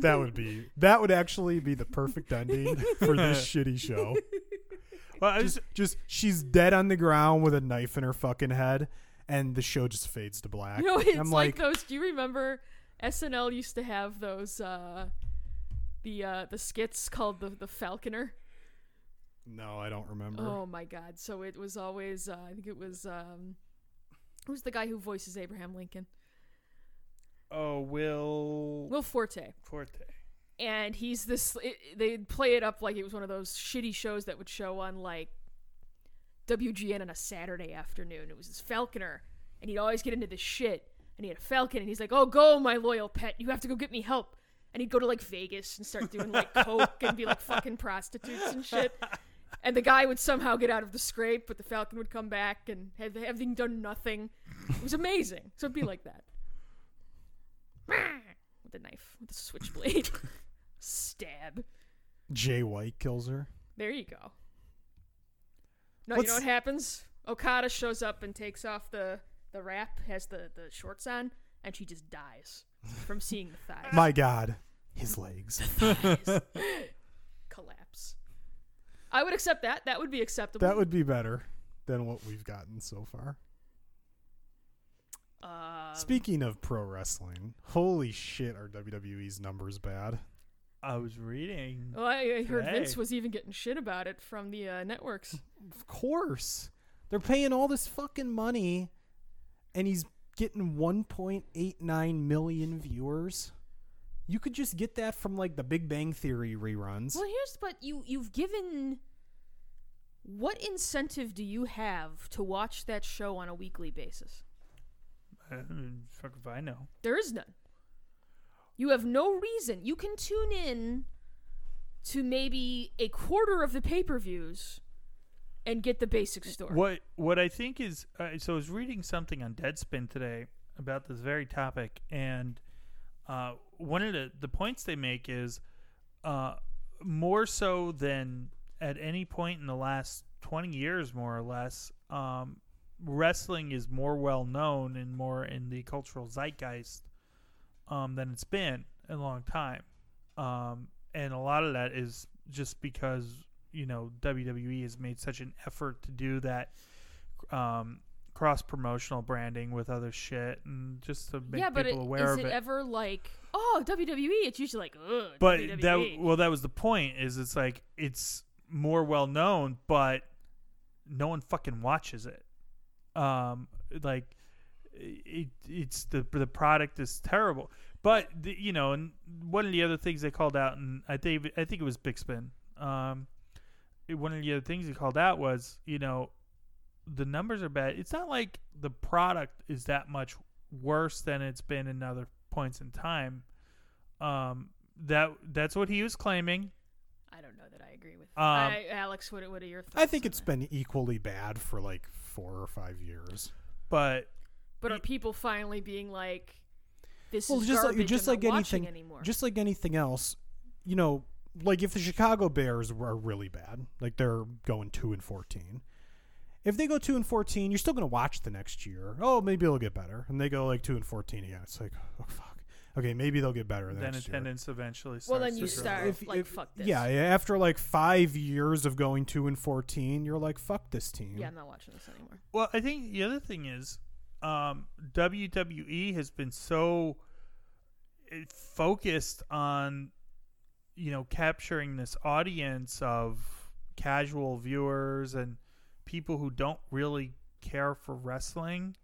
that would be that would actually be the perfect ending for this [laughs] shitty show. Well, I Just, just she's dead on the ground with a knife in her fucking head, and the show just fades to black. You know, it's I'm like, like, those. Do you remember SNL used to have those uh, the uh, the skits called the the Falconer? no, I don't remember. Oh my god! So it was always uh, I think it was um, who's the guy who voices Abraham Lincoln? oh, Will Will Forte. Forte. and he's this it, they'd play it up like it was one of those shitty shows that would show on like WGN on a Saturday afternoon. It was this falconer and he'd always get into this shit and he had a falcon and he's like, "Oh, go my loyal pet. You have to go get me help." And he'd go to like Vegas and start doing like [laughs] coke and be like fucking prostitutes and shit. And the guy would somehow get out of the scrape, but the falcon would come back and have having done nothing. It was amazing. So it'd be like that. [laughs] With a knife, with a switchblade. [laughs] Stab. Jay White kills her. There you go. No, you know what happens? Okada shows up and takes off the the wrap, has the the shorts on, and she just dies from [laughs] seeing the thighs My God, his legs. [laughs] collapse. I would accept that. That would be acceptable. that would be better than what we've gotten so far. Um, Speaking of pro wrestling, holy shit, are WWE's numbers bad? I was reading. well, I, I heard Hey. Vince was even getting shit about it from the uh, networks. Of course. They're paying all this fucking money and he's getting 1.89 million viewers. You could just get that from like the Big Bang Theory reruns. Well, here's but you you've given. What incentive do you have to watch that show on a weekly basis? Uh, fuck if I know. There is none. You have no reason. You can tune in to maybe a quarter of the pay per views and get the basic story. What what I think is uh, so I was reading something on Deadspin today about this very topic, and uh, one of the the points they make is uh, more so than at any point in the last twenty years, more or less. Um, wrestling is more well known and more in the cultural zeitgeist um, than it's been in a long time, um, and a lot of that is just because you know WWE has made such an effort to do that um, cross promotional branding with other shit and just to make yeah, but people it, aware is of it ever like, oh, WWE? It's usually like, ugh, but WWE. that well, that was the point. Is it's like it's more well known, but no one fucking watches it. Um, like it, it's the the product is terrible. But the, you know, and one of the other things they called out, and I think I think it was Big Spin. Um, it- one of the other things they called out was, you know, the numbers are bad. It's not like the product is that much worse than it's been in other points in time. Um, that that's what he was claiming. I don't know that I agree with. Um, I, Alex, what, what are your thoughts? I think on it's that? been equally bad for like four or five years. But But are people finally being like, "This well, is just garbage"? like just I'm like anything, anymore. just like anything else, you know, like if the Chicago Bears are really bad, like they're going two and fourteen. If they go two and fourteen, you're still going to watch the next year. Oh, maybe it'll get better, and they go like two and fourteen again. It's like, oh fuck. Okay, maybe they'll get better the then next year. attendance eventually starts Well, then you drop. start- If- like, if- fuck this. Yeah, yeah, after like five years of going two and fourteen, you're like, fuck this team. yeah, I'm not watching this anymore. Well, I think the other thing is, um, WWE has been so uh, focused on, you know, capturing this audience of casual viewers and people who don't really care for wrestling,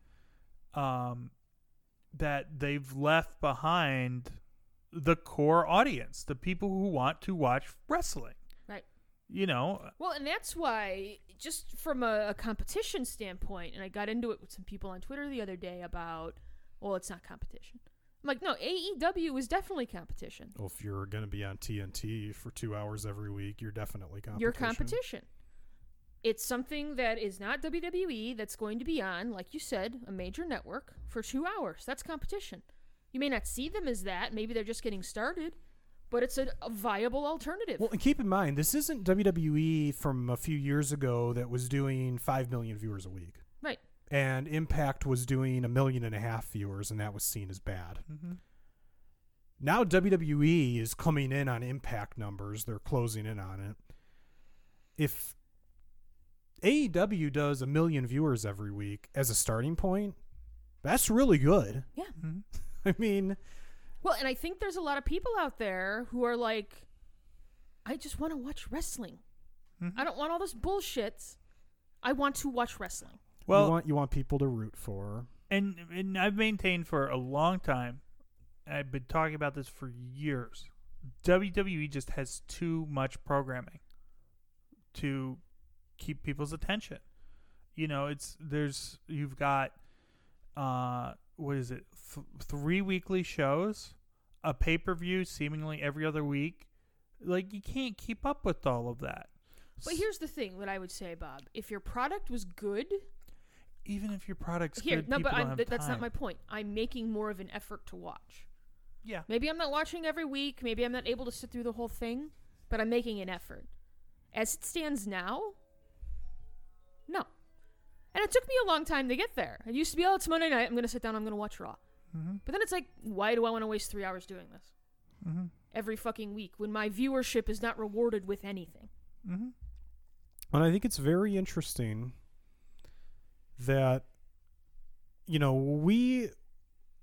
um, that they've left behind the core audience, the people who want to watch wrestling. Right. You know, Well, and that's why, just from a, a competition standpoint, and I got into it with some people on Twitter the other day about, well, it's not competition. I'm like, no, AEW is definitely competition. Well, if you're going to be on TNT for two hours every week, you're definitely competition. Your competition. It's something that is not WWE that's going to be on, like you said, a major network for two hours. That's competition. You may not see them as that. Maybe they're just getting started, but it's a, a viable alternative. Well, and keep in mind, this isn't WWE from a few years ago that was doing five million viewers a week, right. and Impact was doing a million and a half viewers, and that was seen as bad. Mhm. Now WWE is coming in on Impact numbers; they're closing in on it. If AEW does a million viewers every week as a starting point, that's really good. Yeah. Mhm. [laughs] I mean, Well, and I think there's a lot of people out there who are like, I just want to watch wrestling. Mhm. I don't want all this bullshit. I want to watch wrestling. well, you want you want people to root for. and and I've maintained for a long time. I've been talking about this for years. WWE just has too much programming to keep people's attention. You know, it's there's you've got uh what is it? Th- three weekly shows, a pay-per-view seemingly every other week. Like you can't keep up with all of that. But here's the thing what I would say, Bob. If your product was good, even if your product's here, good, no, but th- that's not my point. I'm making more of an effort to watch. yeah. Maybe I'm not watching every week. Maybe I'm not able to sit through the whole thing, but I'm making an effort. As it stands now, no. And it took me a long time to get there. It used to be, oh, it's Monday night. I'm going to sit down. I'm going to watch Raw. Mm-hmm. But then it's like, why do I want to waste three hours doing this Mm-hmm. every fucking week when my viewership is not rewarded with anything? Mm-hmm. And I think it's very interesting that you know we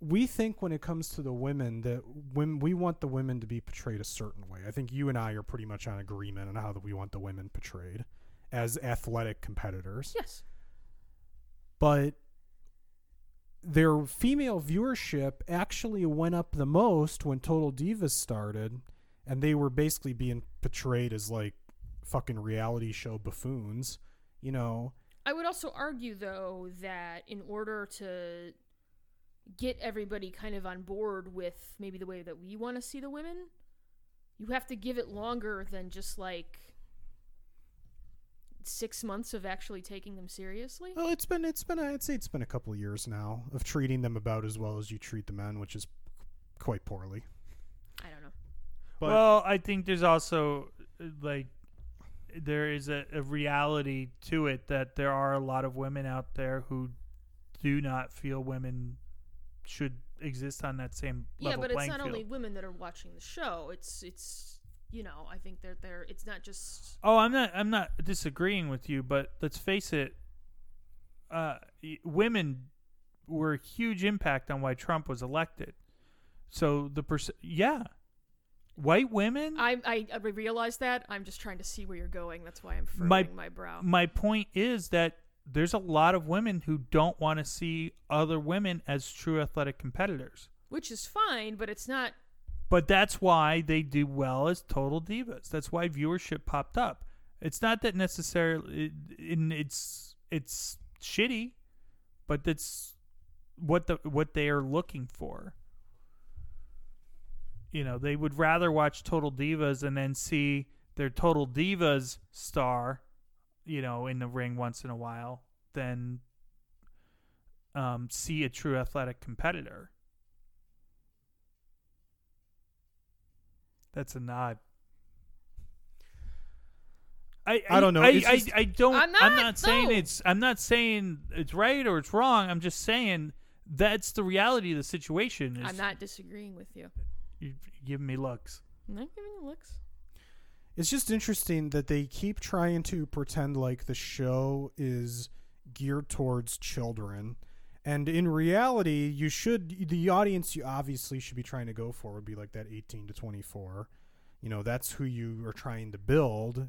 we think when it comes to the women that when we want the women to be portrayed a certain way. I think you and I are pretty much on agreement on how that we want the women portrayed as athletic competitors. Yes. But their female viewership actually went up the most when Total Divas started and they were basically being portrayed as like fucking reality show buffoons, you know. I would also argue, though, that in order to get everybody kind of on board with maybe the way that we want to see the women, you have to give it longer than just like six months of actually taking them seriously. Well, it's been it's been I'd say it's been a couple of years now of treating them about as well as you treat the men, which is quite poorly. I don't know. But well, I think there's also like there is a, a reality to it that there are a lot of women out there who do not feel women should exist on that same Yeah, level but it's not field. only women that are watching the show. It's it's you know I think they're they're it's not just Oh, I'm not. I'm not disagreeing with you, but let's face it. Uh, women were a huge impact on why Trump was elected. So the perc- yeah, white women. I I, I realize that I'm just trying to see where you're going. That's why I'm My- furrowing my brow. my point is that there's a lot of women who don't want to see other women as true athletic competitors. Which is fine, but it's not But that's why they do well as total divas. That's why viewership popped up. It's not that necessarily it, it's it's shitty, but that's what the what they are looking for. You know, they would rather watch Total Divas and then see their Total Divas star, you know, in the ring once in a while than um, see a true athletic competitor. That's a nod. I, I don't know. I, It's I, just- I don't. I'm I'm not, not saying no. it's. I'm not saying it's right or it's wrong. I'm just saying that's the reality of the situation. Is I'm not disagreeing with you. You're giving me looks. I'm not giving you looks. It's just interesting that they keep trying to pretend like the show is geared towards children. And in reality, you should the audience you obviously should be trying to go for would be like that 18 to 24. You know, that's who you are trying to build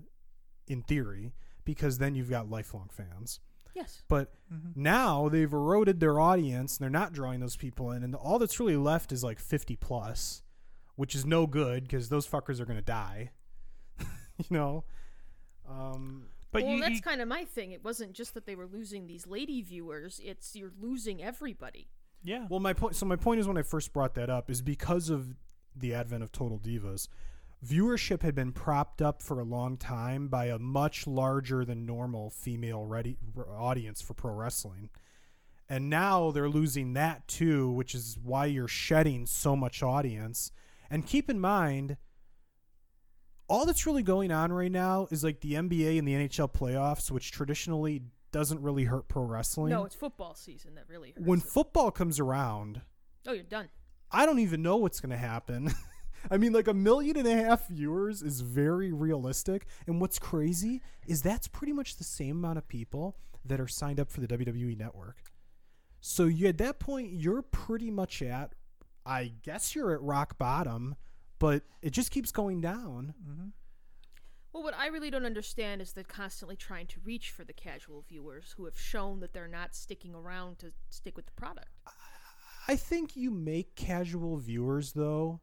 in theory because then you've got lifelong fans. Yes. But Mm-hmm. now they've eroded their audience and they're not drawing those people in and all that's really left is like 50 plus, which is no good because those fuckers are going to die. [laughs] you know. Um But well, you, that's you- kind of my thing. It wasn't just that they were losing these lady viewers; it's you're losing everybody. yeah. Well, my point. So my point is, when I first brought that up, is because of the advent of Total Divas, viewership had been propped up for a long time by a much larger than normal female ready audience for pro wrestling, and now they're losing that too, which is why you're shedding so much audience. And keep in mind. All that's really going on right now is like the NBA and the NHL playoffs, which traditionally doesn't really hurt pro wrestling. No, it's football season that really hurts. when it. football comes around, oh, you're done. I don't even know what's going to happen. [laughs] I mean, like a million and a half viewers is very realistic. And what's crazy is that's pretty much the same amount of people that are signed up for the WWE network. So you, at that point, you're pretty much at, I guess you're at rock bottom, but it just keeps going down. Mm-hmm. Well, what I really don't understand is they're constantly trying to reach for the casual viewers who have shown that they're not sticking around to stick with the product. I think you make casual viewers though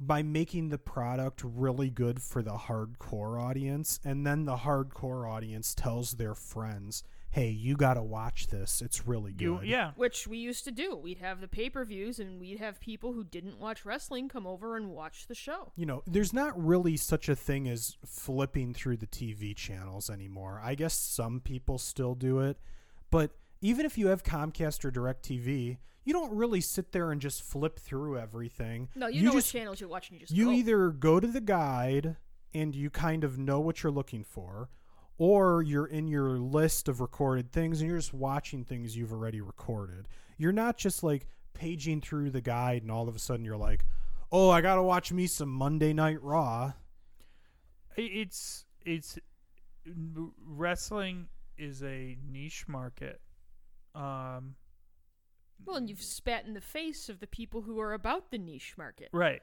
by making the product really good for the hardcore audience and then the hardcore audience tells their friends, "Hey, you got to watch this. It's really good." you, yeah. Which we used to do. We'd have the pay per views, and we'd have people who didn't watch wrestling come over and watch the show. You know, there's not really such a thing as flipping through the TV channels anymore. I guess some people still do it, but even if you have Comcast or DirecTV, you don't really sit there and just flip through everything. No, you, know just, what channels you're watching. You just you go. either go to the guide and you kind of know what you're looking for or you're in your list of recorded things and you're just watching things you've already recorded you're not just like paging through the guide and all of a sudden you're like oh i gotta watch me some monday night raw It's it's wrestling is a niche market. Um, Well, and you've spat in the face of the people who are about the niche market. right,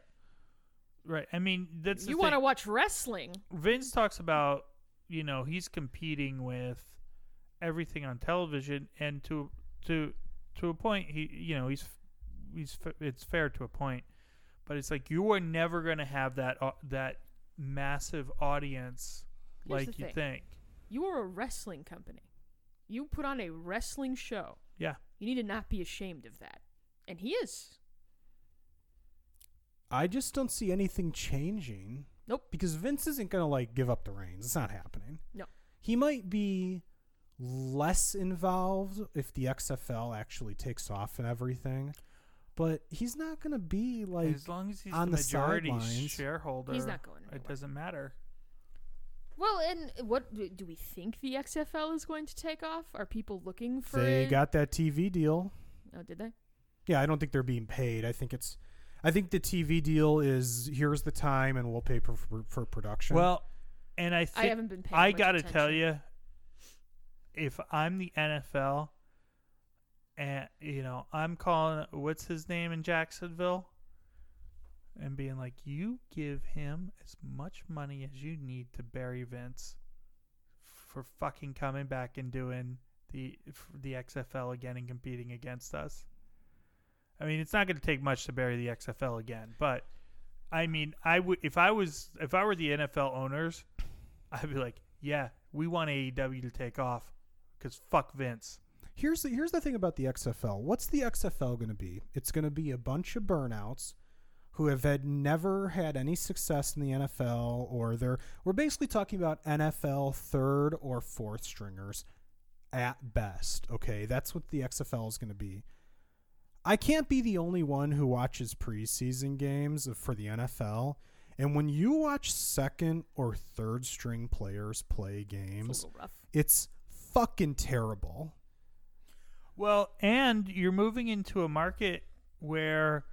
right. I mean, that's You want to watch wrestling? Vince talks about you know he's competing with everything on television, and to to to a point, he you know he's he's it's fair to a point, but it's like you are never going to have that au- that massive audience Here's like you thing. think. You are a wrestling company. You put on a wrestling show. Yeah. You need to not be ashamed of that. And he is. i just don't see anything changing Nope. because vince isn't gonna like give up the reins it's not happening No. he might be less involved if the XFL actually takes off and everything, but he's not going to be like as long as he's on the the majority sidelines. shareholder, He's not going It doesn't matter. Well, and what do we think the XFL is going to take off? Are people looking for they it? got that TV deal. oh, did they? Yeah, I don't think they're being paid. I think it's I think the TV deal is here's the time and we'll pay for for, for production. Well, and I I think haven't been paying I much gotta tell attention. you, if I'm the NFL, and you know I'm calling what's his name in Jacksonville, and being like, you give him as much money as you need to bury Vince for fucking coming back and doing the the XFL again and competing against us. I mean, it's not going to take much to bury the XFL again, but I mean, I would if I was if I were the NFL owners, I'd be like, yeah, we want AEW to take off because fuck Vince. here's the here's the thing about the XFL. What's the XFL going to be? It's going to be a bunch of burnouts who have had never had any success in the NFL or they're we're basically talking about NFL third or fourth stringers at best. Okay, that's what the XFL is going to be. I can't be the only one who watches preseason games for the NFL. And when you watch second or third string players play games, a little rough. it's fucking terrible. Well, and you're moving into a market where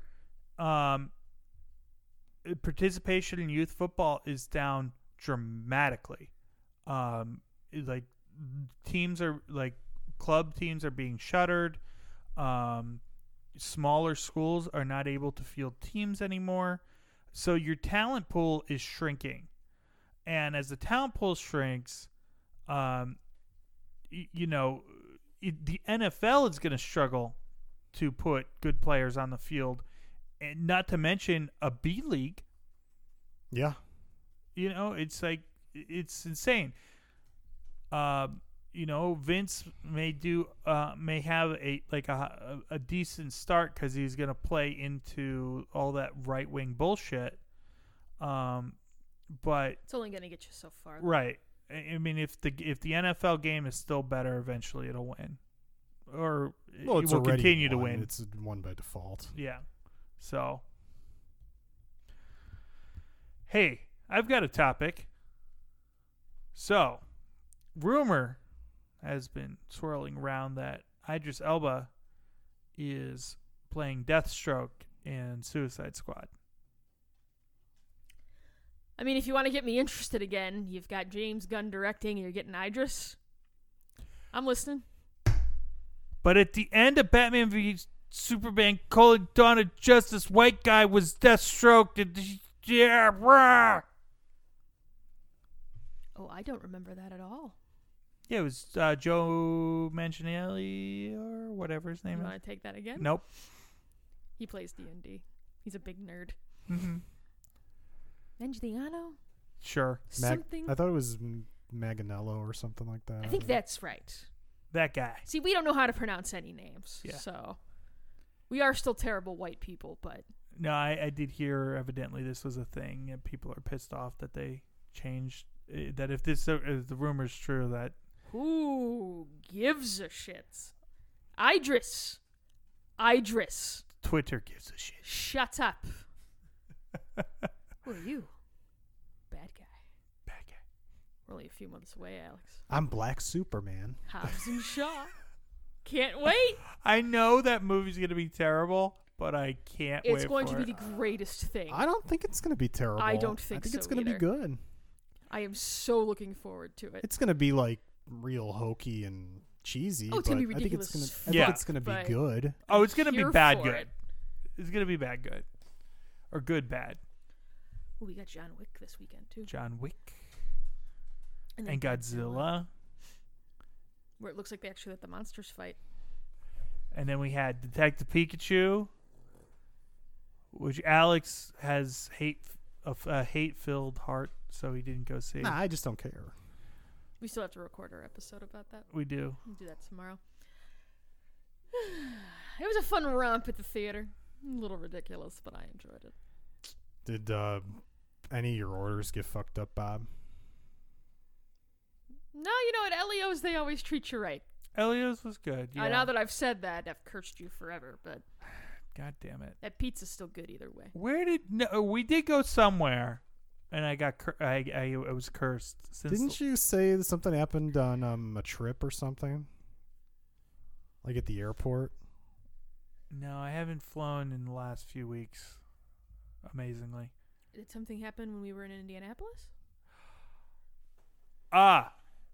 um, participation in youth football is down dramatically. Um, like teams are like club teams are being shuttered. Um, smaller schools are not able to field teams anymore. So your talent pool is shrinking. And as the talent pool shrinks, um, y- you know, it, the NFL is going to struggle to put good players on the field, and not to mention a B league. Yeah. You know, it's like it's insane. Um, you know, Vince may do uh, may have a like a a, a decent start because he's going to play into all that right wing bullshit. Um, but It's only gonna get you so far. Right. I I mean, if the if the NFL game is still better, eventually it'll win, or Well, it will already continue to win. It's won by default. yeah. So, hey, I've got a topic. So, rumor has been swirling around that Idris Elba is playing Deathstroke in Suicide Squad. I mean, if you want to get me interested again, you've got James Gunn directing, and you're getting Idris. I'm listening. But at the end of Batman v Superman, calling Dawn of Justice, white guy was Deathstroke. and Yeah, rah. Oh, I don't remember that at all. Yeah, it was uh, Joe Manganiello or whatever his You name want is. to take that again? Nope. He plays D and D. He's a big nerd. hmm Manganiello? Sure, Mag- Something. I thought it was M- Maganello or something like that. I think that's right. that guy. See, we don't know how to pronounce any names, Yeah. so we are still terrible white people. But No, I, I did hear evidently this was a thing, and people are pissed off that they changed. Uh, that if this uh, if the rumor's true, that who gives a shit? Idris, Idris, Twitter gives a shit. shut up. Who are you? Bad guy. Bad guy. We're only a few months away, Alex. I'm Black Superman. Hobbs and [laughs] Shaw. Can't wait. I know that movie's gonna be terrible, but I can't It's wait going for to be it. the greatest thing. I don't think it's going to be terrible. I don't think I think it's going to be either. good. I am so looking forward to it. It's going to be like real hokey and cheesy. Oh, it's gonna but be I think it's ridiculous gonna. I Yeah. think it's going to be but- good. Oh, it's gonna be Here bad for good. it. It's gonna be bad good, or good bad. Ooh, we got John Wick this weekend too, John Wick then and Godzilla, where it looks like they actually let the monsters fight. and then we had Detective Pikachu, which Alex has hate a, a hate filled heart, so he didn't go see. Nah, I just don't care. We still have to record our episode about that. We do. We'll do that tomorrow. [sighs] it was a fun romp at the theater. A little ridiculous, but I enjoyed it. Did uh, any of your orders get fucked up, Bob? No, you know at Elio's they always treat you right. Elio's was good. Uh, Yeah. now that I've said that, I've cursed you forever, but [sighs] God damn it. that pizza's still good either way. Where did no? We did go somewhere, and I got cur- I, I I was cursed. Since Didn't you say that something happened on um, a trip or something? Like at the airport? No, I haven't flown in the last few weeks. Amazingly. Did something happen when we were in Indianapolis? Ah,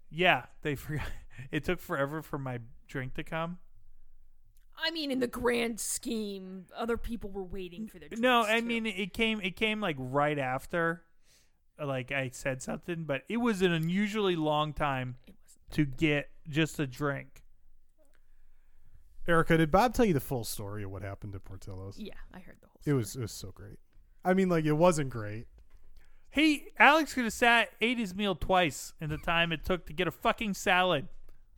yeah. They [laughs] forgot. It took forever for my drink to come. I mean, in the grand scheme, other people were waiting for their. Drink. No, I too. mean it came. It came like right after, like I said something, but it was an unusually long time to get just a drink. Erica, did Bob tell you the full story of what happened at Portillo's? Yeah, I heard the whole. It was it was so great. I mean, like it wasn't great. Hey, Alex could have sat ate his meal twice in the time it took to get a fucking salad.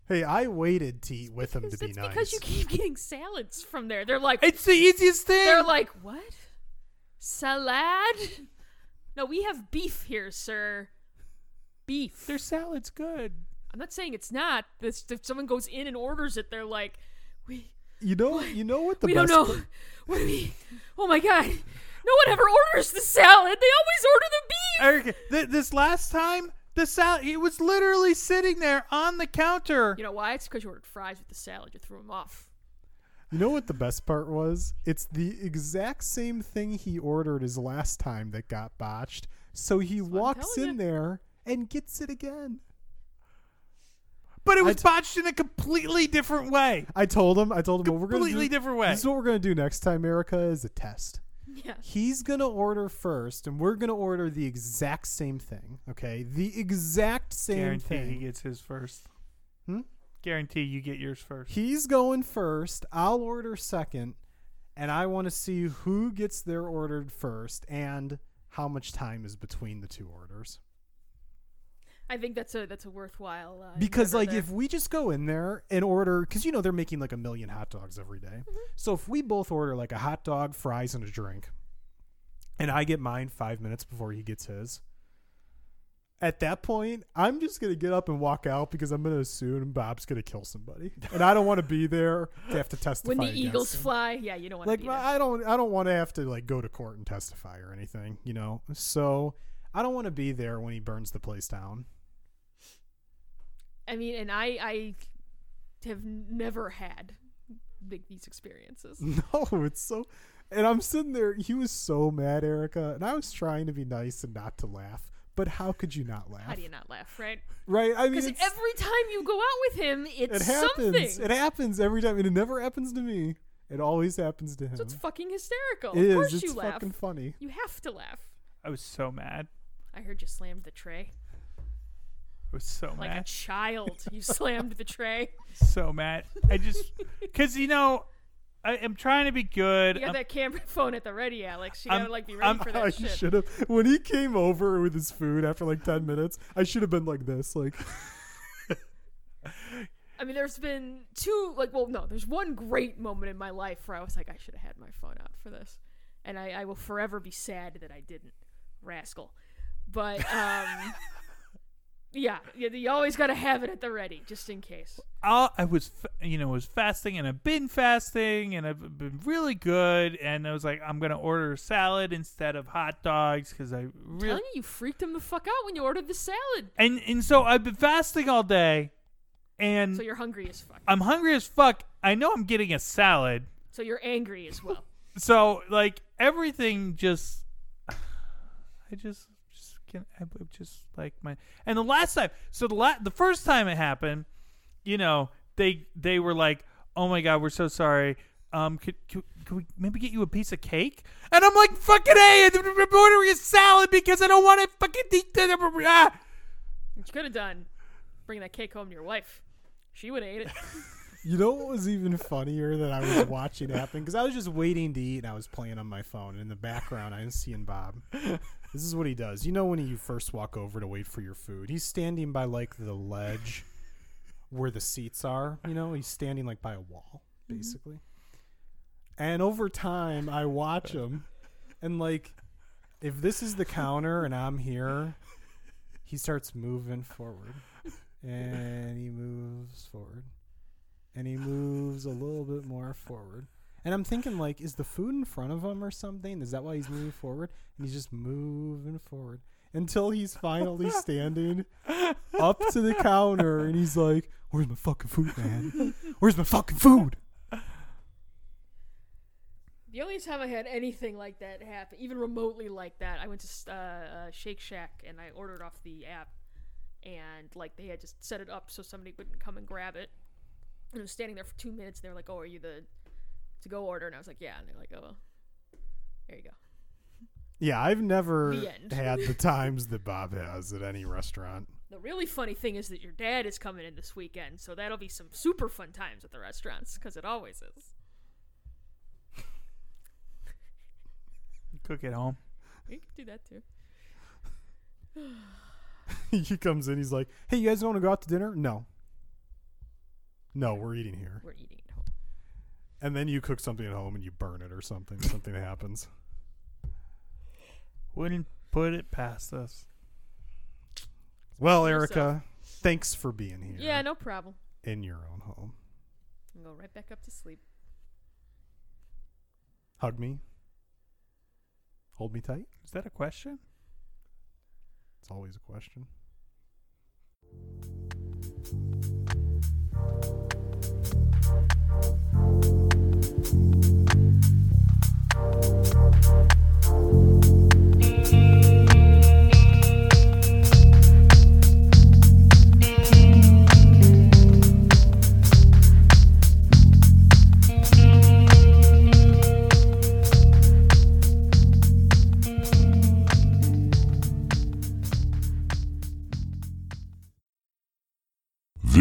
Hey, I waited to eat with him to be it's nice. because you keep getting salads from there. They're like, It's the easiest thing. they're like, what? Salad? No, we have beef here, sir. Beef. Their salad's good. I'm not saying it's not. This if someone goes in and orders it, they're like, we You know, what? you know what the we don't know. [laughs] What do we? Oh my god! No one ever orders the salad. They always order the beef. Eric, th- this last time, the salad, it was literally sitting there on the counter. You know why? It's because you ordered fries with the salad. You threw them off. You know what the best part was? It's the exact same thing he ordered his last time that got botched. So he what I'm walks in there and gets it again. But it was I t- botched in a completely different way. I told him, I told him what we're gonna Completely do. different way. This is what we're gonna do next time, Erica, is a test. Yeah. He's gonna order first, and we're gonna order the exact same thing. Okay, the exact same thing. He gets his first. Hmm? Guarantee you get yours first. He's going first. I'll order second, and I want to see who gets their ordered first and how much time is between the two orders. I think that's a that's a worthwhile. Uh, Because like there. if we just go in there and order because you know they're making like a million hot dogs every day. Mm-hmm. so if we both order like a hot dog fries and a drink and i get mine five minutes before he gets his at that point i'm just gonna get up and walk out because i'm gonna assume bob's gonna kill somebody and i don't want to be there to have to testify when the eagles him. fly, yeah, you don't want to like be there. i don't i don't want to have to like go to court and testify or anything you know so i don't want to be there when he burns the place down I mean, and I I have never had these experiences. [laughs] No, it's so. And I'm sitting there. He was so mad, Erica, and I was trying to be nice and not to laugh. But how could you not laugh? How do you not laugh, right? right? I mean, Because every time you go out with him, it's it happens. something. It happens every time, and it never happens to me. It always happens to him. so it's fucking hysterical. It of course is. you It's laugh. fucking funny. You have to laugh. I was so mad. I heard you slammed the tray I was so mad. like a child. You slammed the tray. [laughs] so mad. I just because you know I am trying to be good. You got I'm- that camera [laughs] phone at the ready, Alex. You I'm- gotta like be ready I'm- for [laughs] I that shit. should have. When he came over with his food after like ten minutes, I should have been like this, like. [laughs] I mean, there's been two, like, well, no, there's one great moment in my life where I was like, I should have had my phone out for this. And I, I will forever be sad that I didn't. Rascal. But, um, yeah, you, you always got to have it at the ready, just in case. I'll, I was, you know, was fasting and I've been fasting and I've been really good. And I was like, I'm gonna order a salad instead of hot dogs because I really Telling you, you freaked him the fuck out when you ordered the salad. and and so I've been fasting all day, and So you're hungry as fuck. I'm hungry as fuck. I know I'm getting a salad, So you're angry as well. so like everything just, [sighs] I just can I just like my and the last time, so the la- the first time it happened, you know they they were like, oh my god, we're so sorry. Um, could, could, we maybe get you a piece of cake? And I'm like, fucking a, I'm ordering a salad because I don't want to fucking eat that. Ah. What you could have done, bring that cake home to your wife. She would have ate it. [laughs] You know what was even funnier that I was watching happen? Because I was just waiting to eat and I was playing on my phone. And in the background, I was seeing Bob. This is what he does. You know when you first walk over to wait for your food? He's standing by like the ledge where the seats are. You know, he's standing like by a wall, mm-hmm. basically. And over time, I watch him. And like, if this is the counter and I'm here, he starts moving forward. And he moves forward and he moves a little bit more forward. And I'm thinking, like, is the food in front of him or something? Is that why he's moving forward? And he's just moving forward until he's finally [laughs] standing up to the counter and he's like, Where's my fucking food, man? Where's my fucking food? The only time I had anything like that happen, even remotely like that, I went to uh, uh, Shake Shack and I ordered off the app, and like they had just set it up so somebody wouldn't come and grab it. And I was standing there for two minutes. And they were like, "Oh, are you the to go order?" And I was like, "Yeah." And they're like, "Oh, well, there you go." Yeah, I've never The end. had the [laughs] times that Bob has at any restaurant. The really funny thing is that your dad is coming in this weekend, so that'll be some super fun times at the restaurants because it always is. Cook at home. You can do that too. [laughs] he comes in, he's like, Hey, you guys want to go out to dinner? No. No, we're eating here. We're eating at home. And then you cook something at home and you burn it or something. [laughs] something happens. Wouldn't put it past us. Well, Yourself. Erica, thanks for being here. Yeah, no problem. In your own home. I'll go right back up to sleep. Hug me. Hold me tight. Is that a question? It's always a question